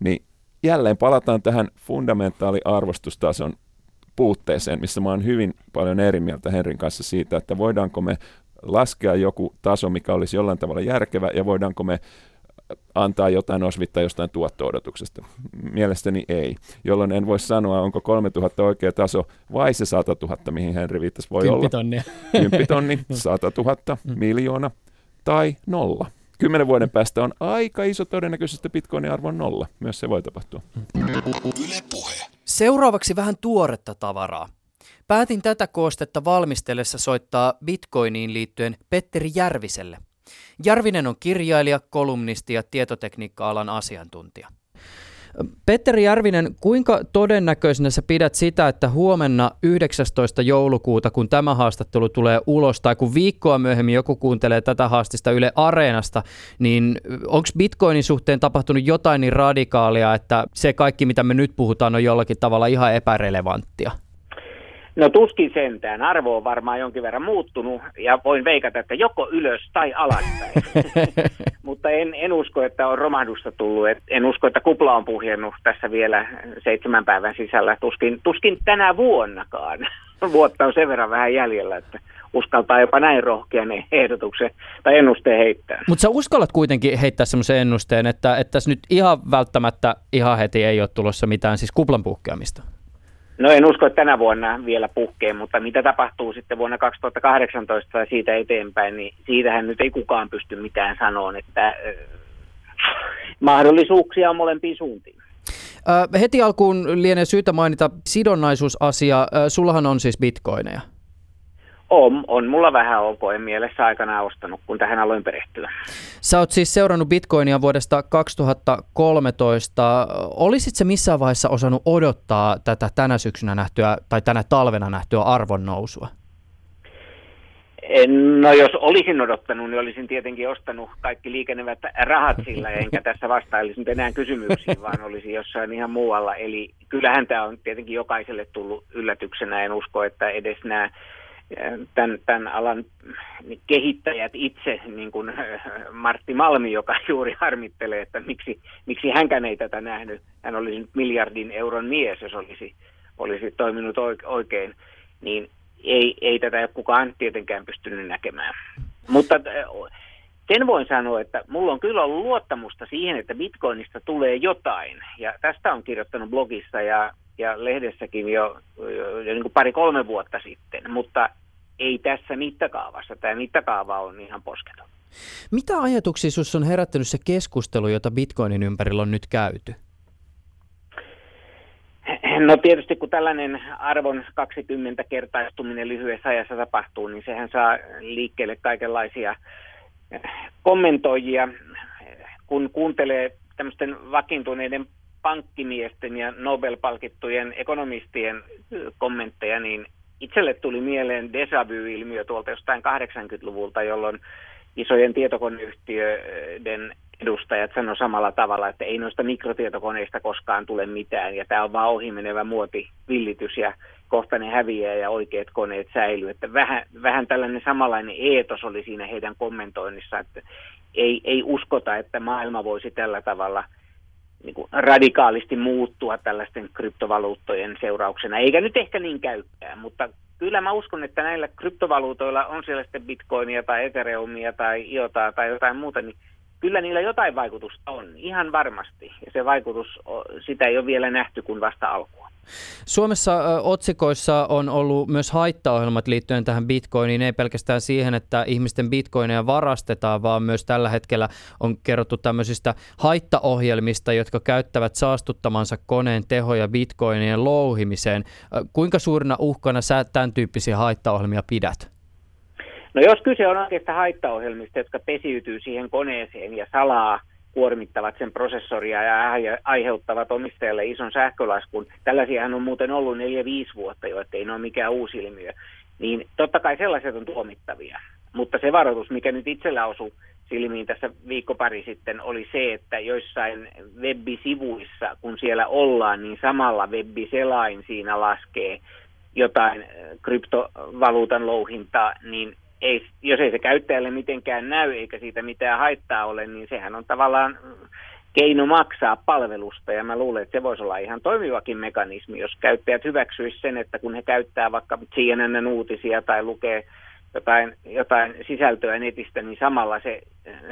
S9: Niin jälleen palataan tähän fundamentaaliarvostustason puutteeseen, missä mä oon hyvin paljon eri mieltä Henrin kanssa siitä, että voidaanko me laskea joku taso, mikä olisi jollain tavalla järkevä, ja voidaanko me antaa jotain osvittaa jostain tuotto-odotuksesta? Mielestäni ei, jolloin en voi sanoa, onko 3000 oikea taso vai se 100 000, mihin Henri viittasi voi olla. 10 tonni, 100 000, mm. miljoona tai nolla. Kymmenen vuoden päästä on aika iso todennäköisesti että bitcoinin arvo on nolla. Myös se voi tapahtua.
S2: Seuraavaksi vähän tuoretta tavaraa. Päätin tätä koostetta valmistellessa soittaa Bitcoiniin liittyen Petteri Järviselle. Järvinen on kirjailija, kolumnisti ja tietotekniikka-alan asiantuntija. Petteri Järvinen, kuinka todennäköisenä sä pidät sitä, että huomenna 19. joulukuuta, kun tämä haastattelu tulee ulos, tai kun viikkoa myöhemmin joku kuuntelee tätä haastista Yle Areenasta, niin onko Bitcoinin suhteen tapahtunut jotain niin radikaalia, että se kaikki, mitä me nyt puhutaan, on jollakin tavalla ihan epärelevanttia?
S10: No tuskin sentään. Arvo on varmaan jonkin verran muuttunut ja voin veikata, että joko ylös tai alaspäin. Mutta en, en usko, että on romahdusta tullut. Et en usko, että kupla on puhjennut tässä vielä seitsemän päivän sisällä. Tuskin, tuskin tänä vuonnakaan. Vuotta on sen verran vähän jäljellä, että uskaltaa jopa näin rohkean ehdotuksen tai ennusteen heittää.
S2: Mutta sä uskallat kuitenkin heittää semmoisen ennusteen, että, että tässä nyt ihan välttämättä ihan heti ei ole tulossa mitään siis kuplan puhkeamista.
S10: No en usko, että tänä vuonna vielä puhkee, mutta mitä tapahtuu sitten vuonna 2018 tai siitä eteenpäin, niin siitähän nyt ei kukaan pysty mitään sanomaan, että äh, mahdollisuuksia on molempiin suuntiin.
S2: Äh, heti alkuun lienee syytä mainita sidonnaisuusasia. Äh, sullahan on siis bitcoineja.
S10: On, on mulla vähän ok, en mielessä aikanaan ostanut, kun tähän aloin perehtyä.
S2: Sä oot siis seurannut Bitcoinia vuodesta 2013. Olisit se missään vaiheessa osannut odottaa tätä tänä syksynä nähtyä tai tänä talvena nähtyä arvon nousua?
S10: No jos olisin odottanut, niin olisin tietenkin ostanut kaikki liikennevät rahat sillä, enkä tässä vastailisi nyt enää kysymyksiin, vaan olisi jossain ihan muualla. Eli kyllähän tämä on tietenkin jokaiselle tullut yllätyksenä. En usko, että edes nämä tämän, tämän alan kehittäjät itse, niin kuin äh, Martti Malmi, joka juuri harmittelee, että miksi, miksi hänkään ei tätä nähnyt. Hän olisi nyt miljardin euron mies, jos olisi, olisi toiminut oikein, niin ei, ei tätä kukaan tietenkään pystynyt näkemään. Mutta äh, sen voin sanoa, että mulla on kyllä ollut luottamusta siihen, että bitcoinista tulee jotain. Ja tästä on kirjoittanut blogissa ja, ja lehdessäkin jo, jo, jo niin kuin pari-kolme vuotta sitten. Mutta ei tässä mittakaavassa. Tämä mittakaava on ihan posketon.
S2: Mitä ajatuksia sinussa on herättänyt se keskustelu, jota bitcoinin ympärillä on nyt käyty?
S10: No tietysti kun tällainen arvon 20 kertaistuminen lyhyessä ajassa tapahtuu, niin sehän saa liikkeelle kaikenlaisia eh, kommentoijia. Kun kuuntelee tämmöisten vakiintuneiden pankkimiesten ja Nobel-palkittujen ekonomistien kommentteja, niin itselle tuli mieleen deja vu-ilmiö tuolta jostain 80-luvulta, jolloin isojen tietokoneyhtiöiden edustajat sanoivat samalla tavalla, että ei noista mikrotietokoneista koskaan tule mitään, ja tämä on vaan ohimenevä muotivillitys, ja kohta ne häviää ja oikeat koneet säilyy. Että vähän, vähän tällainen samanlainen eetos oli siinä heidän kommentoinnissa, että ei, ei uskota, että maailma voisi tällä tavalla – niin kuin radikaalisti muuttua tällaisten kryptovaluuttojen seurauksena, eikä nyt ehkä niin käyttää, mutta kyllä mä uskon, että näillä kryptovaluutoilla on siellä sitten bitcoinia tai ethereumia tai iotaa tai jotain muuta, niin kyllä niillä jotain vaikutusta on, ihan varmasti. Ja se vaikutus, sitä ei ole vielä nähty kuin vasta alkua.
S2: Suomessa otsikoissa on ollut myös haittaohjelmat liittyen tähän bitcoiniin, ei pelkästään siihen, että ihmisten bitcoineja varastetaan, vaan myös tällä hetkellä on kerrottu tämmöisistä haittaohjelmista, jotka käyttävät saastuttamansa koneen tehoja bitcoinien louhimiseen. Kuinka suurena uhkana sä tämän tyyppisiä haittaohjelmia pidät?
S10: No jos kyse on oikeastaan haittaohjelmista, jotka pesiytyy siihen koneeseen ja salaa kuormittavat sen prosessoria ja aiheuttavat omistajalle ison sähkölaskun. Tällaisiahan on muuten ollut 4-5 vuotta jo, ettei ne ole mikään uusi ilmiö. Niin totta kai sellaiset on tuomittavia. Mutta se varoitus, mikä nyt itsellä osui silmiin tässä viikko pari sitten, oli se, että joissain web-sivuissa, kun siellä ollaan, niin samalla web-selain siinä laskee jotain kryptovaluutan louhintaa, niin ei, jos ei se käyttäjälle mitenkään näy eikä siitä mitään haittaa ole, niin sehän on tavallaan keino maksaa palvelusta. Ja mä luulen, että se voisi olla ihan toimivakin mekanismi, jos käyttäjät hyväksyisivät sen, että kun he käyttää vaikka CNN uutisia tai lukee jotain, jotain sisältöä netistä, niin samalla se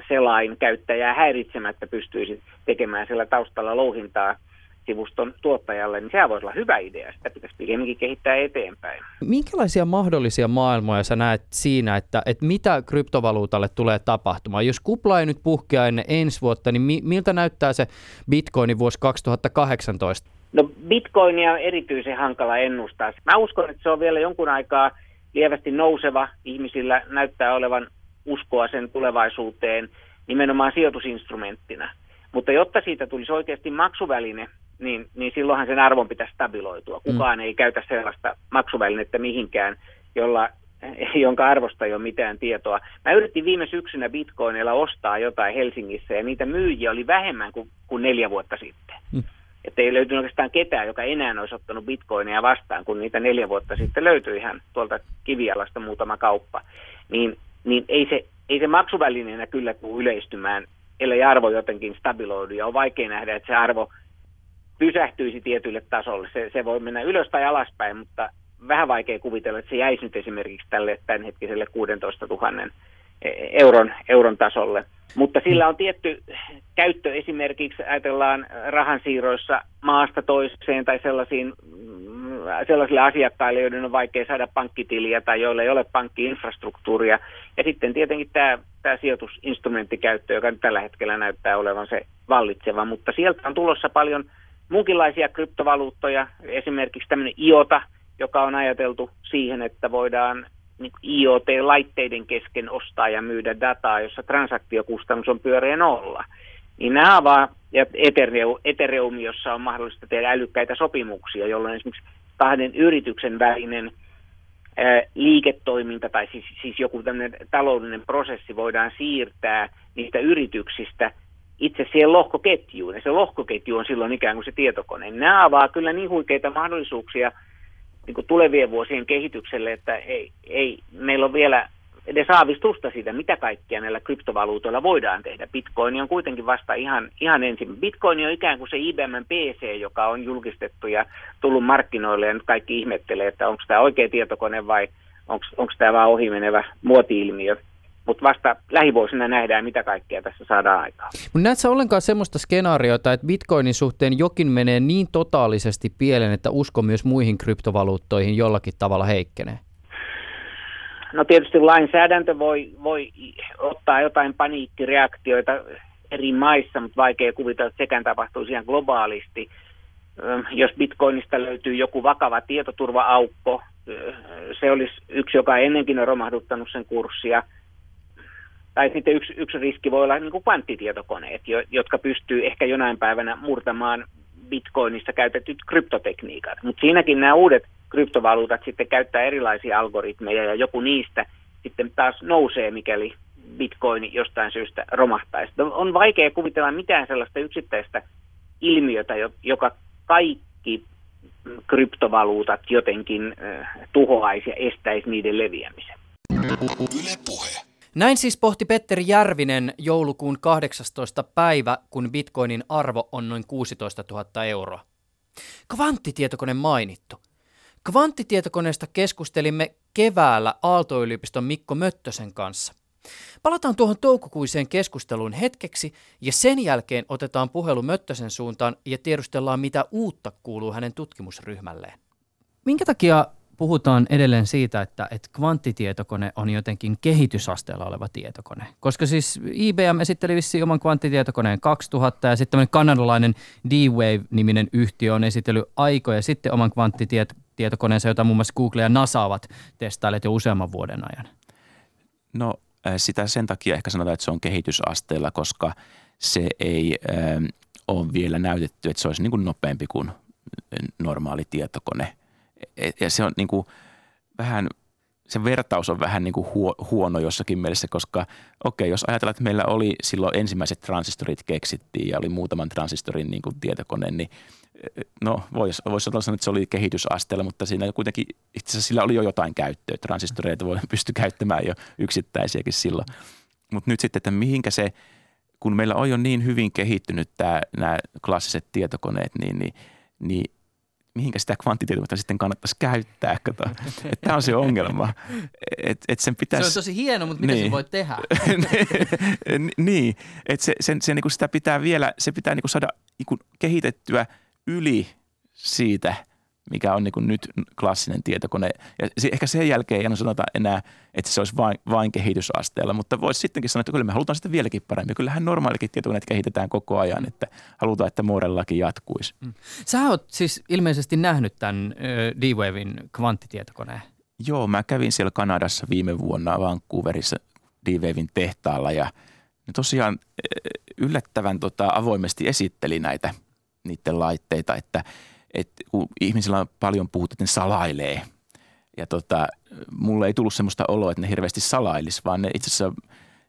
S10: selain käyttäjää häiritsemättä pystyisi tekemään siellä taustalla louhintaa – sivuston tuottajalle, niin sehän voisi olla hyvä idea. Sitä pitäisi pikemminkin kehittää eteenpäin.
S2: Minkälaisia mahdollisia maailmoja sä näet siinä, että, että mitä kryptovaluutalle tulee tapahtumaan? Jos kupla ei nyt puhkea ennen ensi vuotta, niin mi- miltä näyttää se bitcoinin vuosi 2018?
S10: No bitcoinia on erityisen hankala ennustaa. Mä uskon, että se on vielä jonkun aikaa lievästi nouseva. Ihmisillä näyttää olevan uskoa sen tulevaisuuteen nimenomaan sijoitusinstrumenttina. Mutta jotta siitä tulisi oikeasti maksuväline, niin, niin silloinhan sen arvon pitäisi stabiloitua. Mm. Kukaan mm. ei käytä sellaista maksuvälinettä mihinkään, jolla, jonka arvosta ei ole mitään tietoa. Mä yritin viime syksynä bitcoinilla ostaa jotain Helsingissä ja niitä myyjiä oli vähemmän kuin, kuin neljä vuotta sitten. Mm. Että ei löytynyt oikeastaan ketään, joka enää olisi ottanut bitcoinia vastaan, kun niitä neljä vuotta sitten löytyi ihan tuolta kivialasta muutama kauppa. Niin, niin ei, se, ei se maksuvälineenä kyllä tule yleistymään, ellei arvo jotenkin stabiloidu. Ja on vaikea nähdä, että se arvo pysähtyisi tietylle tasolle. Se, se voi mennä ylös tai alaspäin, mutta vähän vaikea kuvitella, että se jäisi nyt esimerkiksi tälle tämänhetkiselle 16 000 euron, euron tasolle. Mutta sillä on tietty käyttö esimerkiksi, ajatellaan rahansiirroissa maasta toiseen tai sellaisiin, mm, sellaisille asiakkaille, joiden on vaikea saada pankkitiliä tai joilla ei ole pankkiinfrastruktuuria. Ja sitten tietenkin tämä, tämä sijoitusinstrumenttikäyttö, joka nyt tällä hetkellä näyttää olevan se vallitseva. Mutta sieltä on tulossa paljon muunkinlaisia kryptovaluuttoja, esimerkiksi tämmöinen IOTA, joka on ajateltu siihen, että voidaan niin IoT-laitteiden kesken ostaa ja myydä dataa, jossa transaktiokustannus on pyöreä nolla. Niin nämä avaa, ja Ethereum, Ethereum, jossa on mahdollista tehdä älykkäitä sopimuksia, jolloin esimerkiksi kahden yrityksen välinen liiketoiminta tai siis, siis joku tämmöinen taloudellinen prosessi voidaan siirtää niistä yrityksistä itse siihen lohkoketjuun. Ja se lohkoketju on silloin ikään kuin se tietokone. Nämä avaa kyllä niin huikeita mahdollisuuksia – niin kuin tulevien vuosien kehitykselle, että ei, ei, meillä on vielä edes aavistusta siitä, mitä kaikkia näillä kryptovaluutoilla voidaan tehdä. Bitcoin on kuitenkin vasta ihan, ihan ensin. Bitcoin on ikään kuin se IBM PC, joka on julkistettu ja tullut markkinoille ja nyt kaikki ihmettelee, että onko tämä oikea tietokone vai onko tämä vain ohimenevä muoti-ilmiö mutta vasta lähivuosina nähdään, mitä kaikkea tässä saadaan aikaa.
S2: Mutta näetkö ollenkaan semmoista skenaariota, että bitcoinin suhteen jokin menee niin totaalisesti pieleen, että usko myös muihin kryptovaluuttoihin jollakin tavalla heikkenee?
S10: No tietysti lainsäädäntö voi, voi ottaa jotain paniikkireaktioita eri maissa, mutta vaikea kuvitella, että sekään tapahtuisi ihan globaalisti. Jos bitcoinista löytyy joku vakava tietoturva-aukko, se olisi yksi, joka ennenkin on romahduttanut sen kurssia – tai sitten yksi, yksi riski voi olla niin kuin kvanttitietokoneet, jotka pystyy ehkä jonain päivänä murtamaan bitcoinissa käytetyt kryptotekniikat. Mutta siinäkin nämä uudet kryptovaluutat sitten käyttää erilaisia algoritmeja ja joku niistä sitten taas nousee, mikäli bitcoin jostain syystä romahtaisi. No, on vaikea kuvitella mitään sellaista yksittäistä ilmiötä, joka kaikki kryptovaluutat jotenkin äh, tuhoaisi ja estäisi niiden leviämisen. Yle
S2: puhe. Näin siis pohti Petteri Järvinen joulukuun 18. päivä, kun bitcoinin arvo on noin 16 000 euroa. Kvanttitietokone mainittu. Kvanttitietokoneesta keskustelimme keväällä Aalto-yliopiston Mikko Möttösen kanssa. Palataan tuohon toukokuiseen keskusteluun hetkeksi ja sen jälkeen otetaan puhelu Möttösen suuntaan ja tiedustellaan, mitä uutta kuuluu hänen tutkimusryhmälleen. Minkä takia puhutaan edelleen siitä, että, että kvanttitietokone on jotenkin kehitysasteella oleva tietokone. Koska siis IBM esitteli vissiin oman kvanttitietokoneen 2000 ja sitten kanadalainen D-Wave-niminen yhtiö on esitellyt aikoja sitten oman kvanttitietokoneensa, jota muun muassa Google ja NASA ovat testailleet jo useamman vuoden ajan.
S11: No äh, sitä sen takia ehkä sanotaan, että se on kehitysasteella, koska se ei äh, ole vielä näytetty, että se olisi niin kuin nopeampi kuin normaali tietokone – ja se on niin kuin vähän, se vertaus on vähän niin kuin huono jossakin mielessä, koska okei, okay, jos ajatellaan, että meillä oli silloin ensimmäiset transistorit keksittiin ja oli muutaman transistorin niin kuin tietokone, niin no voisi vois sanoa, että se oli kehitysasteella, mutta siinä kuitenkin itse asiassa sillä oli jo jotain käyttöä. Transistoreita voi pysty käyttämään jo yksittäisiäkin silloin. Mutta nyt sitten, että mihinkä se, kun meillä on jo niin hyvin kehittynyt nämä klassiset tietokoneet, niin, niin, niin mihinkä sitä kvanttitietokonetta sitten kannattaisi käyttää. Kato. Tämä on se ongelma. Et, et sen pitäisi...
S2: Se on tosi hieno, mutta mitä niin. se voi tehdä?
S11: niin, että se, sen, se, niin sitä pitää vielä, se pitää niin saada niin kehitettyä yli siitä – mikä on niin kuin nyt klassinen tietokone. Ja ehkä sen jälkeen ei enää sanota enää, että se olisi vain, vain kehitysasteella, mutta voisi sittenkin sanoa, että kyllä me halutaan sitä vieläkin paremmin. Kyllähän normaalikin tietokoneet kehitetään koko ajan, että halutaan, että Moorellakin jatkuisi. Mm.
S2: Sä oot siis ilmeisesti nähnyt tämän D-Wavein kvanttitietokoneen.
S11: Joo, mä kävin siellä Kanadassa viime vuonna Vancouverissa D-Wavein tehtaalla ja ne tosiaan yllättävän tota, avoimesti esitteli näitä niiden laitteita, että – että kun ihmisillä on paljon puhuttu, että ne salailee. Ja tota, mulle ei tullut semmoista oloa, että ne hirveästi salailis, vaan ne itse asiassa,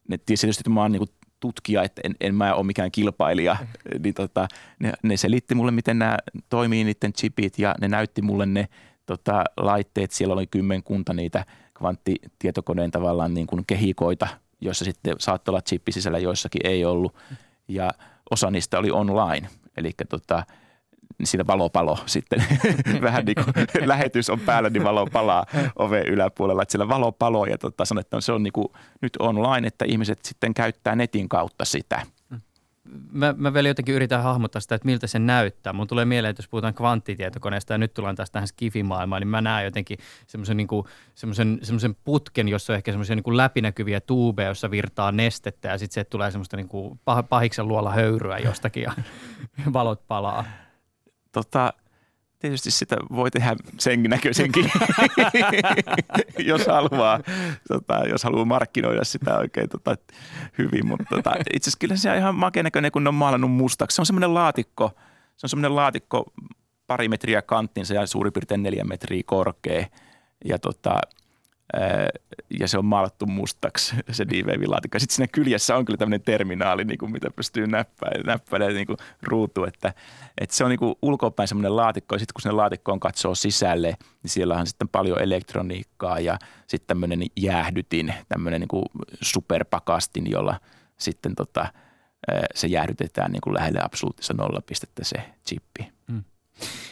S11: ne tietysti, että mä oon niin tutkija, että en, en mä ole mikään kilpailija, niin tota, ne, ne selitti mulle, miten nämä toimii niiden chipit ja ne näytti mulle ne tota, laitteet. Siellä oli kymmenkunta niitä kvanttitietokoneen tavallaan niin kuin kehikoita, joissa sitten saattoi olla chippi sisällä, joissakin ei ollut. Ja osa niistä oli online, eli tota, siinä valo palo sitten. Vähän niin kuin lähetys on päällä, niin valo palaa oven yläpuolella. Että siellä valo palo ja tota, sanon, että se on niin kuin nyt online, että ihmiset sitten käyttää netin kautta sitä.
S2: Mä, mä vielä jotenkin yritän hahmottaa sitä, että miltä se näyttää. Mun tulee mieleen, että jos puhutaan kvanttitietokoneesta ja nyt tullaan taas tähän skifimaailmaan, niin mä näen jotenkin semmoisen niin semmoisen putken, jossa on ehkä semmoisia niin läpinäkyviä tuubeja, jossa virtaa nestettä ja sitten se tulee semmoista niin kuin pah- pahiksen luolla höyryä jostakin ja valot palaa
S11: tota, tietysti sitä voi tehdä sen näköisenkin, jos haluaa, tota, jos haluaa markkinoida sitä oikein tota, hyvin. Mutta tota, itse asiassa kyllä se on ihan makea näköinen, kun ne on maalannut mustaksi. Se on semmoinen laatikko, se on semmoinen laatikko pari metriä kanttinsa ja suurin piirtein neljä metriä korkea. Ja tota, ja se on maalattu mustaksi se D-Wave-laatikko. Sitten siinä kyljessä on kyllä tämmöinen terminaali, niin kuin mitä pystyy näppäilemään näppäilemään niin ruutu, että, että se on niin kuin ulkopäin semmoinen laatikko ja sitten kun sinne laatikkoon katsoo sisälle, niin siellä on sitten paljon elektroniikkaa ja sitten tämmöinen jäähdytin, tämmöinen niin kuin superpakastin, jolla sitten tota, se jäähdytetään niin kuin lähelle absoluuttista nollapistettä se chippi. Mm.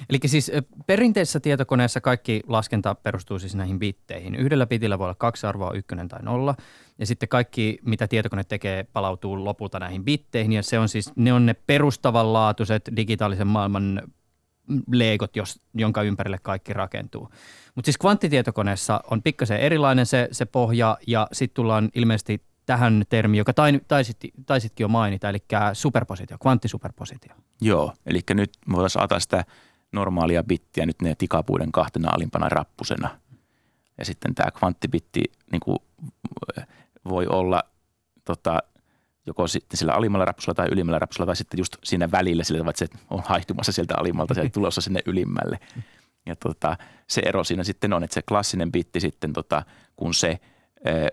S2: Eli siis perinteisessä tietokoneessa kaikki laskenta perustuu siis näihin bitteihin. Yhdellä bitillä voi olla kaksi arvoa, ykkönen tai nolla. Ja sitten kaikki, mitä tietokone tekee, palautuu lopulta näihin bitteihin. Ja se on siis, ne on ne perustavanlaatuiset digitaalisen maailman leegot, jos, jonka ympärille kaikki rakentuu. Mutta siis kvanttitietokoneessa on pikkasen erilainen se, se pohja ja sitten tullaan ilmeisesti tähän termiin, joka taisit, taisitkin jo mainita, eli superpositio, kvanttisuperpositio.
S11: Joo, eli nyt me voitaisiin ajatella sitä normaalia bittiä nyt ne tikapuiden kahtena alimpana rappusena. Ja sitten tämä kvanttibitti niin kuin, voi olla tota, joko sitten sillä alimmalla rappusella tai ylimmällä rappusella tai sitten just siinä välillä sillä tavalla, että se on haihtumassa sieltä alimmalta sieltä tulossa sinne ylimmälle. Ja tota, se ero siinä sitten on, että se klassinen bitti sitten, tota, kun se –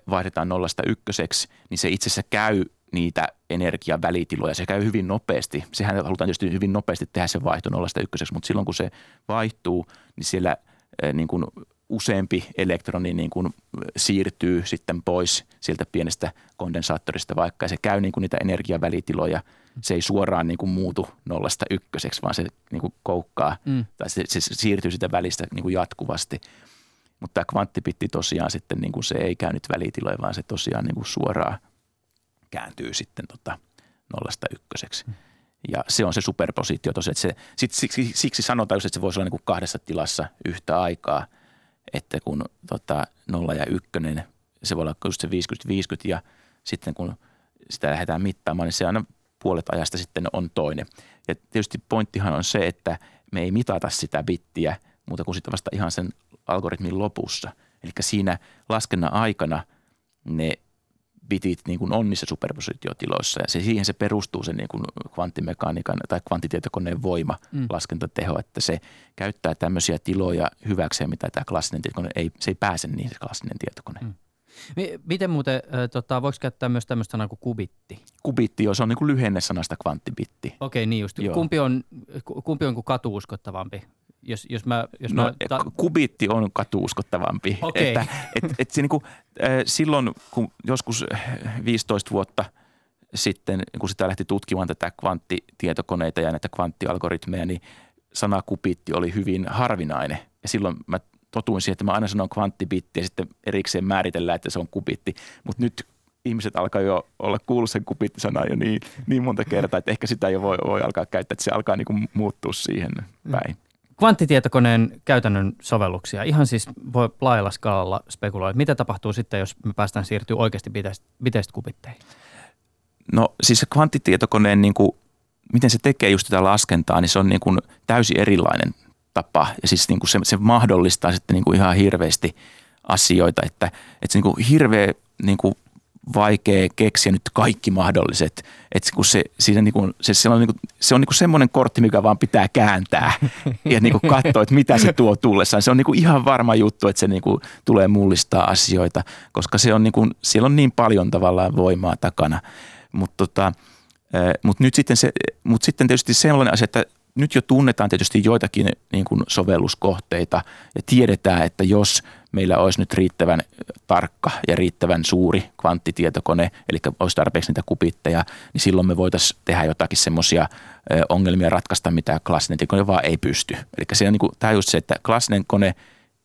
S11: vaihdetaan nollasta ykköseksi, niin se itse asiassa käy niitä energiavälitiloja. Se käy hyvin nopeasti. Sehän halutaan tietysti hyvin nopeasti tehdä se vaihto nollasta ykköseksi, mutta silloin kun se vaihtuu, niin siellä niin kuin useampi elektroni niin kuin siirtyy sitten pois sieltä pienestä kondensaattorista vaikka se käy niin kuin niitä energiavälitiloja. Se ei suoraan niin kuin muutu nollasta ykköseksi, vaan se niin kuin koukkaa mm. tai se, se siirtyy sitä välistä niin kuin jatkuvasti – mutta tämä kvanttipitti tosiaan sitten niin kuin se ei käy nyt välitiloja, vaan se tosiaan niin kuin suoraan kääntyy sitten tota nollasta ykköseksi. Mm. Ja se on se superpositio tosiaan, että se, sit, siksi, siksi sanotaan että se voisi olla niin kuin kahdessa tilassa yhtä aikaa, että kun tota, nolla ja ykkönen, se voi olla just se 50-50 ja sitten kun sitä lähdetään mittaamaan, niin se aina puolet ajasta sitten on toinen. Ja tietysti pointtihan on se, että me ei mitata sitä bittiä muuta kuin sitten vasta ihan sen algoritmin lopussa. Eli siinä laskennan aikana ne bitit niin kuin on niissä superpositiotiloissa ja se, siihen se perustuu se niin kuin kvanttimekaniikan tai kvanttitietokoneen voima, mm. laskentateho, että se käyttää tämmöisiä tiloja hyväkseen, mitä tämä klassinen tietokone ei, se ei pääse niin se klassinen tietokone. Mm.
S2: Miten muuten, äh, tota, voiko käyttää myös tämmöistä sanaa kuin kubitti?
S11: Kubitti, joo, se on niin kuin lyhenne sanasta kvanttibitti.
S2: Okei, niin just. Kumpi on, kumpi on kuin katuuskottavampi? Jos, jos mä, jos
S11: no,
S2: mä
S11: ta- kubitti on katuuskottavampi. Okay. Että, et, et se niinku, äh, silloin, kun joskus 15 vuotta sitten, kun sitä lähti tutkimaan tätä kvanttitietokoneita ja näitä kvanttialgoritmeja, niin sana kubitti oli hyvin harvinainen. Ja silloin mä totuin siihen, että mä aina sanon kvanttibitti ja sitten erikseen määritellään, että se on kubitti. Mutta nyt ihmiset alkaa jo olla kuullut sen kubittisanaa jo niin, niin monta kertaa, että ehkä sitä jo voi, voi alkaa käyttää, että se alkaa niin kuin muuttua siihen päin
S2: kvanttitietokoneen käytännön sovelluksia. Ihan siis voi laajalla skaalalla spekuloida. Mitä tapahtuu sitten, jos me päästään siirtyä oikeasti biteistä kubitteihin?
S11: No siis se kvanttitietokoneen, niin kuin, miten se tekee just tätä laskentaa, niin se on niin kuin täysin erilainen tapa. Ja siis niin kuin se, se mahdollistaa sitten niin kuin ihan hirveästi asioita, että, että se niin kuin hirveä niin kuin vaikea keksiä nyt kaikki mahdolliset. Että kun se, siinä niin kuin, se, se on, niin kuin, se on niin kuin semmoinen kortti, mikä vaan pitää kääntää ja niin kuin katsoa, että mitä se tuo tullessaan. Se on niin kuin ihan varma juttu, että se niin kuin tulee mullistaa asioita, koska se on niin kuin, siellä on niin paljon tavallaan voimaa takana. Mutta tota, mut nyt sitten, se, mut sitten tietysti sellainen asia, että nyt jo tunnetaan tietysti joitakin niin kuin sovelluskohteita ja tiedetään, että jos meillä olisi nyt riittävän tarkka ja riittävän suuri kvanttitietokone, eli olisi tarpeeksi niitä kupitteja, niin silloin me voitaisiin tehdä jotakin semmoisia ongelmia ratkaista, mitä klassinen tietokone vaan ei pysty. Eli se on niin kuin, tämä just se, että klassinen kone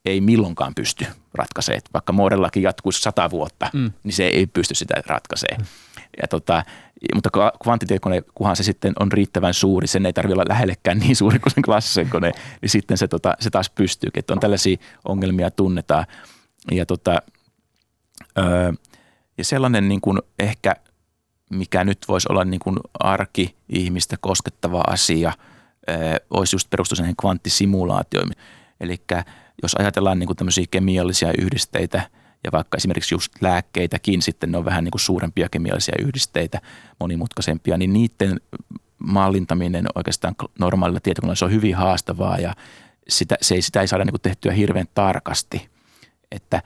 S11: ei milloinkaan pysty ratkaisemaan. Vaikka modellakin jatkuisi sata vuotta, mm. niin se ei pysty sitä ratkaisemaan. Mm. Ja tota, mutta kvanttitietokone, kunhan se sitten on riittävän suuri, sen ei tarvitse olla lähellekään niin suuri kuin sen klassisen kone, niin sitten se, tota, se taas pystyy. Että on tällaisia ongelmia tunnetaan. Ja, tota, öö, ja sellainen niin kuin ehkä, mikä nyt voisi olla niin kuin arki-ihmistä koskettava asia, öö, olisi just perustua siihen kvanttisimulaatioihin. Eli jos ajatellaan niin kuin tämmöisiä kemiallisia yhdisteitä – ja vaikka esimerkiksi just lääkkeitäkin sitten ne on vähän niin kuin suurempia kemiallisia yhdisteitä, monimutkaisempia, niin niiden mallintaminen oikeastaan normaalilla tietokoneella se on hyvin haastavaa ja sitä, se ei, sitä ei saada niin kuin tehtyä hirveän tarkasti. Että,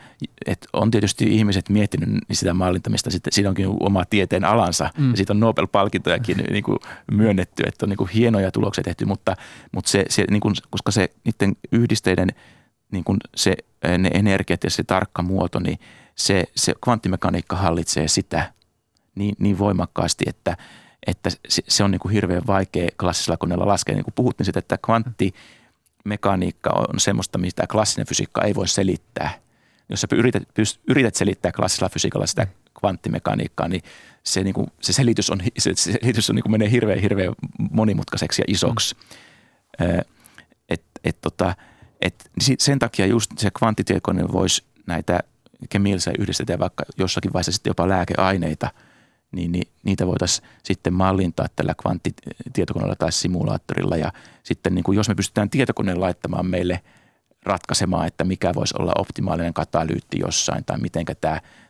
S11: että on tietysti ihmiset miettinyt sitä mallintamista, sitten siinä onkin oma tieteen alansa mm. ja siitä on Nobel-palkintojakin niin kuin myönnetty, että on niin kuin hienoja tuloksia tehty, mutta, mutta se, se niin kuin, koska se niiden yhdisteiden – niin kuin se, ne energiat ja se tarkka muoto, niin se, se kvanttimekaniikka hallitsee sitä niin, niin voimakkaasti, että, että se, se on niin kuin hirveän vaikea klassisella koneella laskea. Niin kuin puhuttiin siitä, että kvanttimekaniikka on semmoista, mitä klassinen fysiikka ei voi selittää. Jos sä yrität, yrität selittää klassisella fysiikalla sitä kvanttimekaniikkaa, niin se, niin kuin, se selitys, on, se, se selitys on, niin kuin menee hirveän, hirveän monimutkaiseksi ja isoksi. Mm. Et, et, tota, et sen takia just se kvanttitietokoneen voisi näitä kemiallisia yhdistetä vaikka jossakin vaiheessa sitten jopa lääkeaineita, niin, niin niitä voitaisiin sitten mallintaa tällä kvanttitietokoneella tai simulaattorilla. Ja sitten niin kuin jos me pystytään tietokoneen laittamaan meille ratkaisemaan, että mikä voisi olla optimaalinen katalyytti jossain tai miten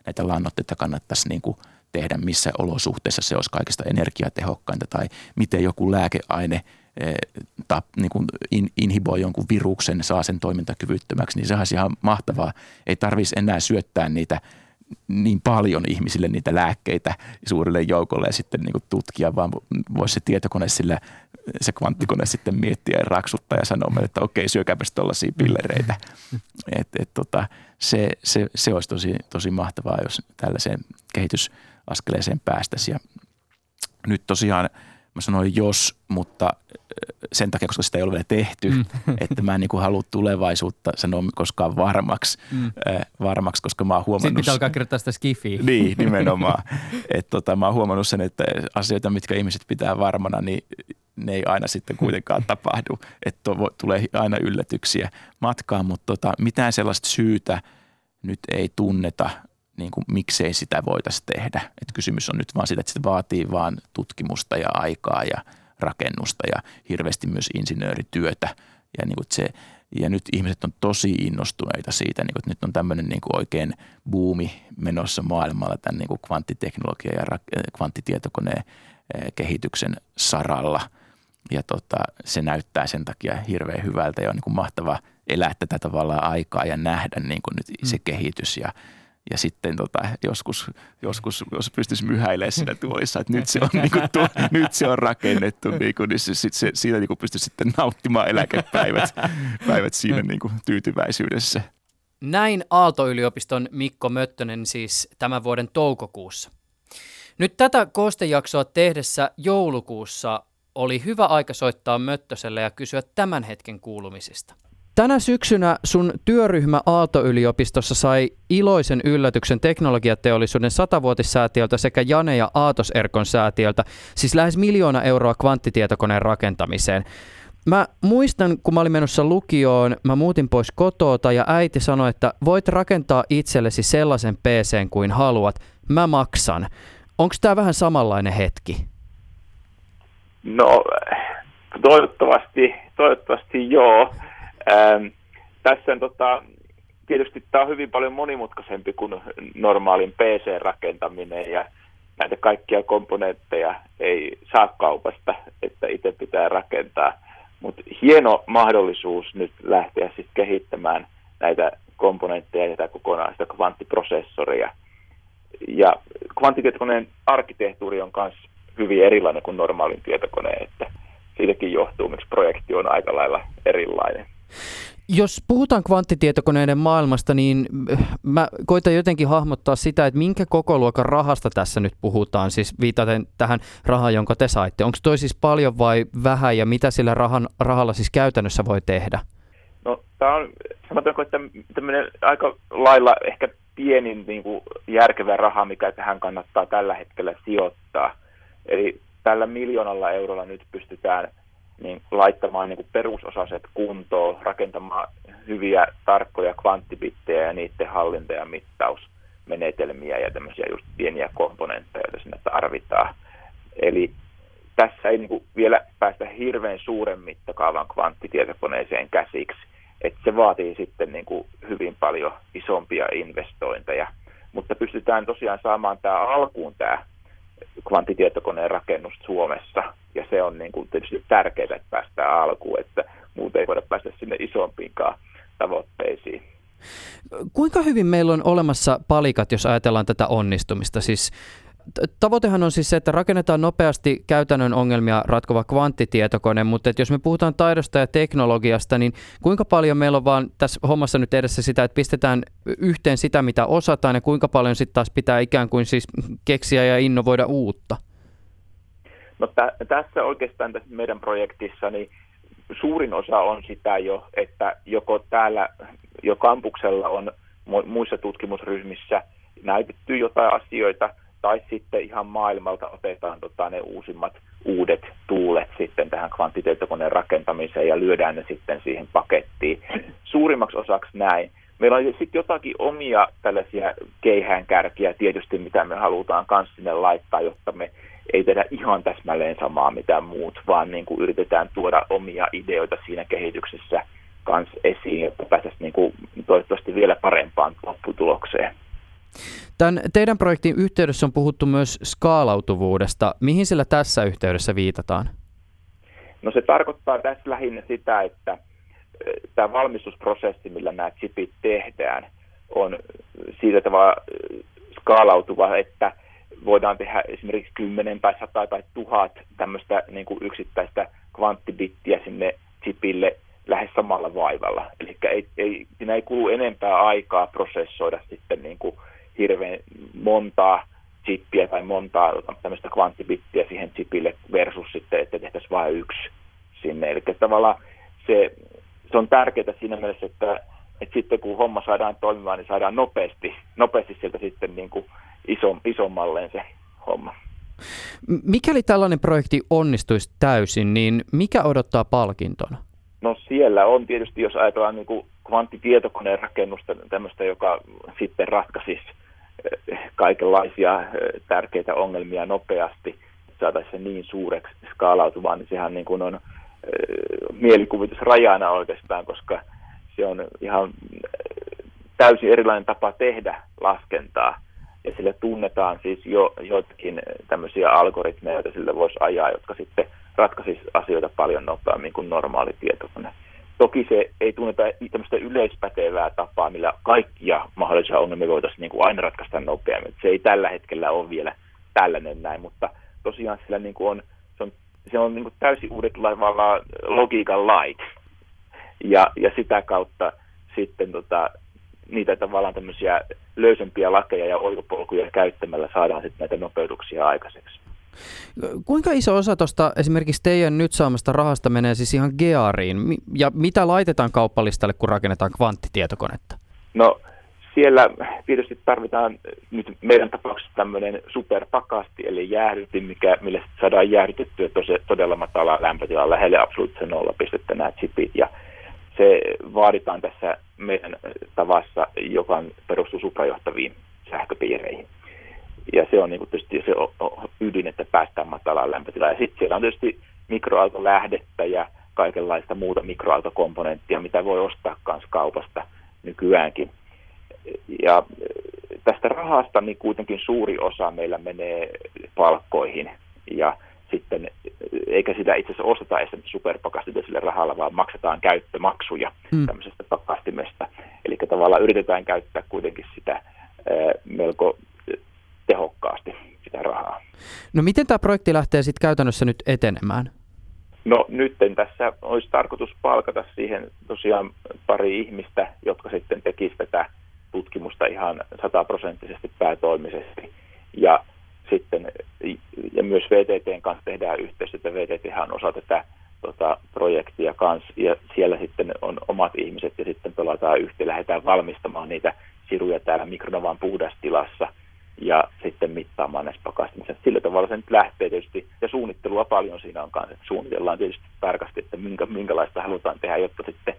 S11: näitä lannoitteita kannattaisi niin kuin tehdä, missä olosuhteissa se olisi kaikista energiatehokkainta tai miten joku lääkeaine – tap, niin kuin in, inhiboi jonkun viruksen, saa sen toimintakyvyttömäksi, niin se olisi ihan mahtavaa. Ei tarvitsisi enää syöttää niitä niin paljon ihmisille niitä lääkkeitä suurille joukolle ja sitten niin tutkia, vaan voisi se tietokone sillä, se kvanttikone sitten miettiä ja raksuttaa ja sanoa meille, että okei, syökääpäs tuollaisia pillereitä. Et, et, tota, se, se, se olisi tosi, tosi mahtavaa, jos tällaiseen kehitysaskeleeseen päästäisiin. Ja nyt tosiaan Mä sanoin jos, mutta sen takia, koska sitä ei ole vielä tehty, mm. että mä en niin kuin halua tulevaisuutta sanoa koskaan varmaksi, mm. varmaksi koska mä oon huomannut... Sitten
S2: pitää alkaa kirjoittaa sitä skifiä.
S11: Niin, nimenomaan. että tota, mä oon huomannut sen, että asioita, mitkä ihmiset pitää varmana, niin ne ei aina sitten kuitenkaan tapahdu. Että tulee aina yllätyksiä matkaan, mutta tota, mitään sellaista syytä nyt ei tunneta niin kuin, miksei sitä voitaisiin tehdä. Et kysymys on nyt vaan sitä, että se vaatii vaan tutkimusta ja aikaa ja rakennusta ja hirveästi myös insinöörityötä. Ja, niin kuin se, ja nyt ihmiset on tosi innostuneita siitä, niin kuin, että nyt on tämmöinen niin kuin oikein buumi menossa maailmalla tämän niin kuin kvanttiteknologia ja kvanttitietokoneen eh, kehityksen saralla. Ja tota, se näyttää sen takia hirveän hyvältä ja on niin kuin mahtava elää tätä tavallaan aikaa ja nähdä niin kuin nyt se mm. kehitys ja – ja sitten tota, joskus, joskus, jos pystyisi myhäilemään siinä tuolissa, että nyt se on, niin kuin, tu, nyt se on rakennettu, niin, kuin, niin se, se, siitä niin pystyisi sitten nauttimaan eläkepäivät päivät siinä niin kuin, tyytyväisyydessä.
S2: Näin Aalto-yliopiston Mikko Möttönen siis tämän vuoden toukokuussa. Nyt tätä koostejaksoa tehdessä joulukuussa oli hyvä aika soittaa Möttöselle ja kysyä tämän hetken kuulumisista. Tänä syksynä sun työryhmä Aalto-yliopistossa sai iloisen yllätyksen teknologiateollisuuden satavuotissäätiöltä sekä Jane ja Aatos Erkon säätiöltä, siis lähes miljoona euroa kvanttitietokoneen rakentamiseen. Mä muistan, kun mä olin menossa lukioon, mä muutin pois kotoota ja äiti sanoi, että voit rakentaa itsellesi sellaisen PC kuin haluat, mä maksan. Onko tämä vähän samanlainen hetki?
S12: No, toivottavasti, toivottavasti joo. Ähm, tässä tota, tietysti tämä on hyvin paljon monimutkaisempi kuin normaalin PC-rakentaminen ja näitä kaikkia komponentteja ei saa kaupasta, että itse pitää rakentaa. Mutta hieno mahdollisuus nyt lähteä sitten kehittämään näitä komponentteja ja tätä kokonaista kvanttiprosessoria. Ja kvanttitietokoneen arkkitehtuuri on myös hyvin erilainen kuin normaalin tietokoneen, että siitäkin johtuu, miksi projekti on aika lailla erilainen.
S2: Jos puhutaan kvanttitietokoneiden maailmasta, niin äh, mä koitan jotenkin hahmottaa sitä, että minkä kokoluokan rahasta tässä nyt puhutaan, siis viitaten tähän rahaan, jonka te saitte. Onko toi siis paljon vai vähän ja mitä sillä rahan, rahalla siis käytännössä voi tehdä?
S12: No tämä on, sanotaanko, että tämmöinen aika lailla ehkä pienin niin kuin järkevä raha, mikä tähän kannattaa tällä hetkellä sijoittaa. Eli tällä miljoonalla eurolla nyt pystytään niin laittamaan niin kuin perusosaset kuntoon, rakentamaan hyviä tarkkoja kvanttibittejä ja niiden hallinta- ja mittausmenetelmiä ja tämmöisiä just pieniä komponentteja, joita sinne tarvitaan. Eli tässä ei niin kuin vielä päästä hirveän suuren mittakaavan kvanttitietokoneeseen käsiksi, että se vaatii sitten niin kuin hyvin paljon isompia investointeja, mutta pystytään tosiaan saamaan tämä alkuun tämä kvanttitietokoneen rakennus Suomessa, ja se on niin kuin tietysti tärkeää, että päästään alkuun, että muuten ei voida päästä sinne isompiinkaan tavoitteisiin.
S2: Kuinka hyvin meillä on olemassa palikat, jos ajatellaan tätä onnistumista? Siis tavoitehan on siis se, että rakennetaan nopeasti käytännön ongelmia ratkova kvanttitietokone, mutta että jos me puhutaan taidosta ja teknologiasta, niin kuinka paljon meillä on vaan tässä hommassa nyt edessä sitä, että pistetään yhteen sitä, mitä osataan, ja kuinka paljon sitten taas pitää ikään kuin siis keksiä ja innovoida uutta?
S12: No t- tässä oikeastaan tässä meidän projektissa niin suurin osa on sitä jo, että joko täällä jo kampuksella on muissa tutkimusryhmissä näytetty jotain asioita, tai sitten ihan maailmalta otetaan tota, ne uusimmat uudet tuulet sitten tähän kvanttitietokoneen rakentamiseen ja lyödään ne sitten siihen pakettiin. Suurimmaksi osaksi näin. Meillä on sitten jotakin omia tällaisia keihäänkärkiä tietysti, mitä me halutaan kanssa sinne laittaa, jotta me ei tehdä ihan täsmälleen samaa mitä muut, vaan niin kuin yritetään tuoda omia ideoita siinä kehityksessä kanssa esiin, jotta päästäisiin niin kuin toivottavasti vielä parempaan lopputulokseen.
S2: Tämän teidän projektin yhteydessä on puhuttu myös skaalautuvuudesta. Mihin sillä tässä yhteydessä viitataan?
S12: No se tarkoittaa tässä lähinnä sitä, että tämä valmistusprosessi, millä nämä chipit tehdään, on siitä tavalla skaalautuva, että voidaan tehdä esimerkiksi 10 tai 100 tai 1000 tämmöistä niin kuin yksittäistä kvanttibittiä sinne chipille lähes samalla vaivalla. Eli ei, ei, siinä ei kulu enempää aikaa prosessoida sitten niin kuin hirveän montaa chippiä tai montaa tämmöistä kvanttibittiä siihen chipille versus sitten, että tehtäisiin vain yksi sinne. Eli tavallaan se, se on tärkeää siinä mielessä, että, että sitten kun homma saadaan toimimaan, niin saadaan nopeasti, nopeasti sieltä sitten niin kuin iso, isommalleen se homma.
S2: Mikäli tällainen projekti onnistuisi täysin, niin mikä odottaa palkintona?
S12: No siellä on tietysti, jos ajatellaan niin kuin kvanttitietokoneen rakennusta, tämmöistä, joka sitten ratkaisisi kaikenlaisia tärkeitä ongelmia nopeasti, saataisiin se niin suureksi skaalautumaan, niin sehän niin kuin on mielikuvitusrajana oikeastaan, koska se on ihan täysin erilainen tapa tehdä laskentaa. Ja sille tunnetaan siis jo joitakin tämmöisiä algoritmeja, joita sille voisi ajaa, jotka sitten ratkaisisi asioita paljon nopeammin kuin normaali tietokone. Toki se ei tunneta tämmöistä yleispätevää tapaa, millä kaikkia mahdollisia ongelmia voitaisiin niin kuin aina ratkaista nopeammin. Se ei tällä hetkellä ole vielä tällainen näin, mutta tosiaan sillä niin kuin on, se on, se on niin kuin täysin uudet logiikan lait. Ja, ja sitä kautta sitten tota, niitä tavallaan tämmöisiä löysempiä lakeja ja oikopolkuja käyttämällä saadaan sitten näitä nopeutuksia aikaiseksi.
S2: Kuinka iso osa tuosta esimerkiksi teidän nyt saamasta rahasta menee siis ihan geariin? Ja mitä laitetaan kauppalistalle, kun rakennetaan kvanttitietokonetta?
S12: No siellä tietysti tarvitaan nyt meidän tapauksessa tämmöinen superpakasti, eli jäähdytin, mikä, millä saadaan jäähdytettyä todella matala lämpötila lähelle absoluuttisen nollapistettä nämä chipit. Ja se vaaditaan tässä meidän tavassa, joka perustuu suprajohtaviin sähköpiireihin ja se on niin kuin tietysti se ydin, että päästään matalaan lämpötilaan. Ja sitten siellä on tietysti mikroaaltolähdettä ja kaikenlaista muuta mikroaaltokomponenttia, mitä voi ostaa myös kaupasta nykyäänkin. Ja tästä rahasta niin kuitenkin suuri osa meillä menee palkkoihin ja sitten, eikä sitä itse asiassa osteta edes superpakastimia sille rahalla, vaan maksetaan käyttömaksuja mm. tämmöisestä pakastimesta. Eli tavallaan yritetään käyttää kuitenkin sitä melko tehokkaasti sitä rahaa.
S3: No miten tämä projekti lähtee sitten käytännössä nyt etenemään?
S12: No nyt tässä olisi tarkoitus palkata siihen tosiaan pari ihmistä, jotka sitten tekisivät tätä tutkimusta ihan sataprosenttisesti päätoimisesti. Ja sitten ja myös VTTn kanssa tehdään yhteistyötä. VTT on osa tätä tota, projektia kanssa ja siellä sitten on omat ihmiset ja sitten pelataan yhteen, lähdetään valmistamaan niitä siruja täällä mikronovan puhdastilassa ja sitten mittaamaan näissä pakastimissa. Sillä tavalla se nyt lähtee tietysti, ja suunnittelua paljon siinä on kanssa. Suunnitellaan tietysti tarkasti, että minkä, minkälaista halutaan tehdä, jotta sitten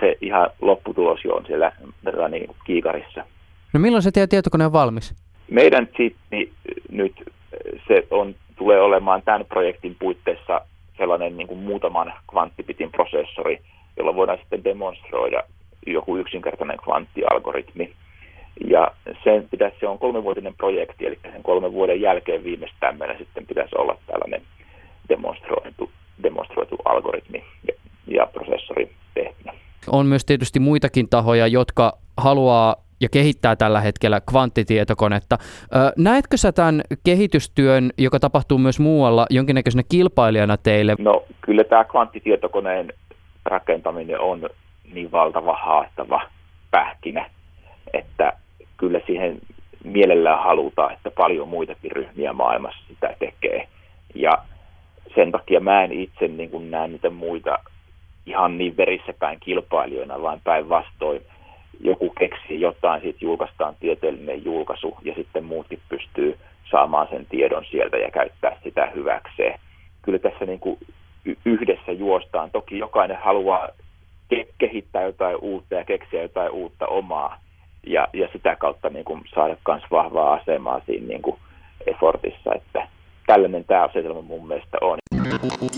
S12: se ihan lopputulos jo on siellä tätä niin kiikarissa.
S3: No milloin se teidän tietokone on valmis?
S12: Meidän chipi nyt se on, tulee olemaan tämän projektin puitteissa sellainen niin kuin muutaman kvanttipitin prosessori, jolla voidaan sitten demonstroida joku yksinkertainen kvanttialgoritmi. Ja sen pitäisi, se on kolmenvuotinen projekti, eli sen kolmen vuoden jälkeen viimeistään meillä sitten pitäisi olla tällainen demonstroitu, demonstroitu algoritmi ja, ja prosessori tehtynä.
S3: On myös tietysti muitakin tahoja, jotka haluaa ja kehittää tällä hetkellä kvanttitietokonetta. Näetkö sä tämän kehitystyön, joka tapahtuu myös muualla, jonkinnäköisenä kilpailijana teille?
S12: No kyllä tämä kvanttitietokoneen rakentaminen on niin valtava haastava pähkinä, että kyllä siihen mielellään halutaan, että paljon muitakin ryhmiä maailmassa sitä tekee. Ja sen takia mä en itse niin kuin näe niitä muita ihan niin verissäpäin kilpailijoina, vaan päinvastoin joku keksii jotain, sitten julkaistaan tieteellinen julkaisu ja sitten muutkin pystyy saamaan sen tiedon sieltä ja käyttää sitä hyväkseen. Kyllä tässä niin kuin yhdessä juostaan. Toki jokainen haluaa ke- kehittää jotain uutta ja keksiä jotain uutta omaa ja, ja sitä kautta niin kuin saada myös vahvaa asemaa siinä niin kuin effortissa, että tällainen tämä asetelma mun mielestä on.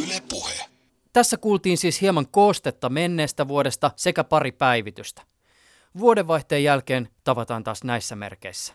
S12: Yle
S2: puhe. Tässä kuultiin siis hieman koostetta menneestä vuodesta sekä pari päivitystä. Vuodenvaihteen jälkeen tavataan taas näissä merkeissä.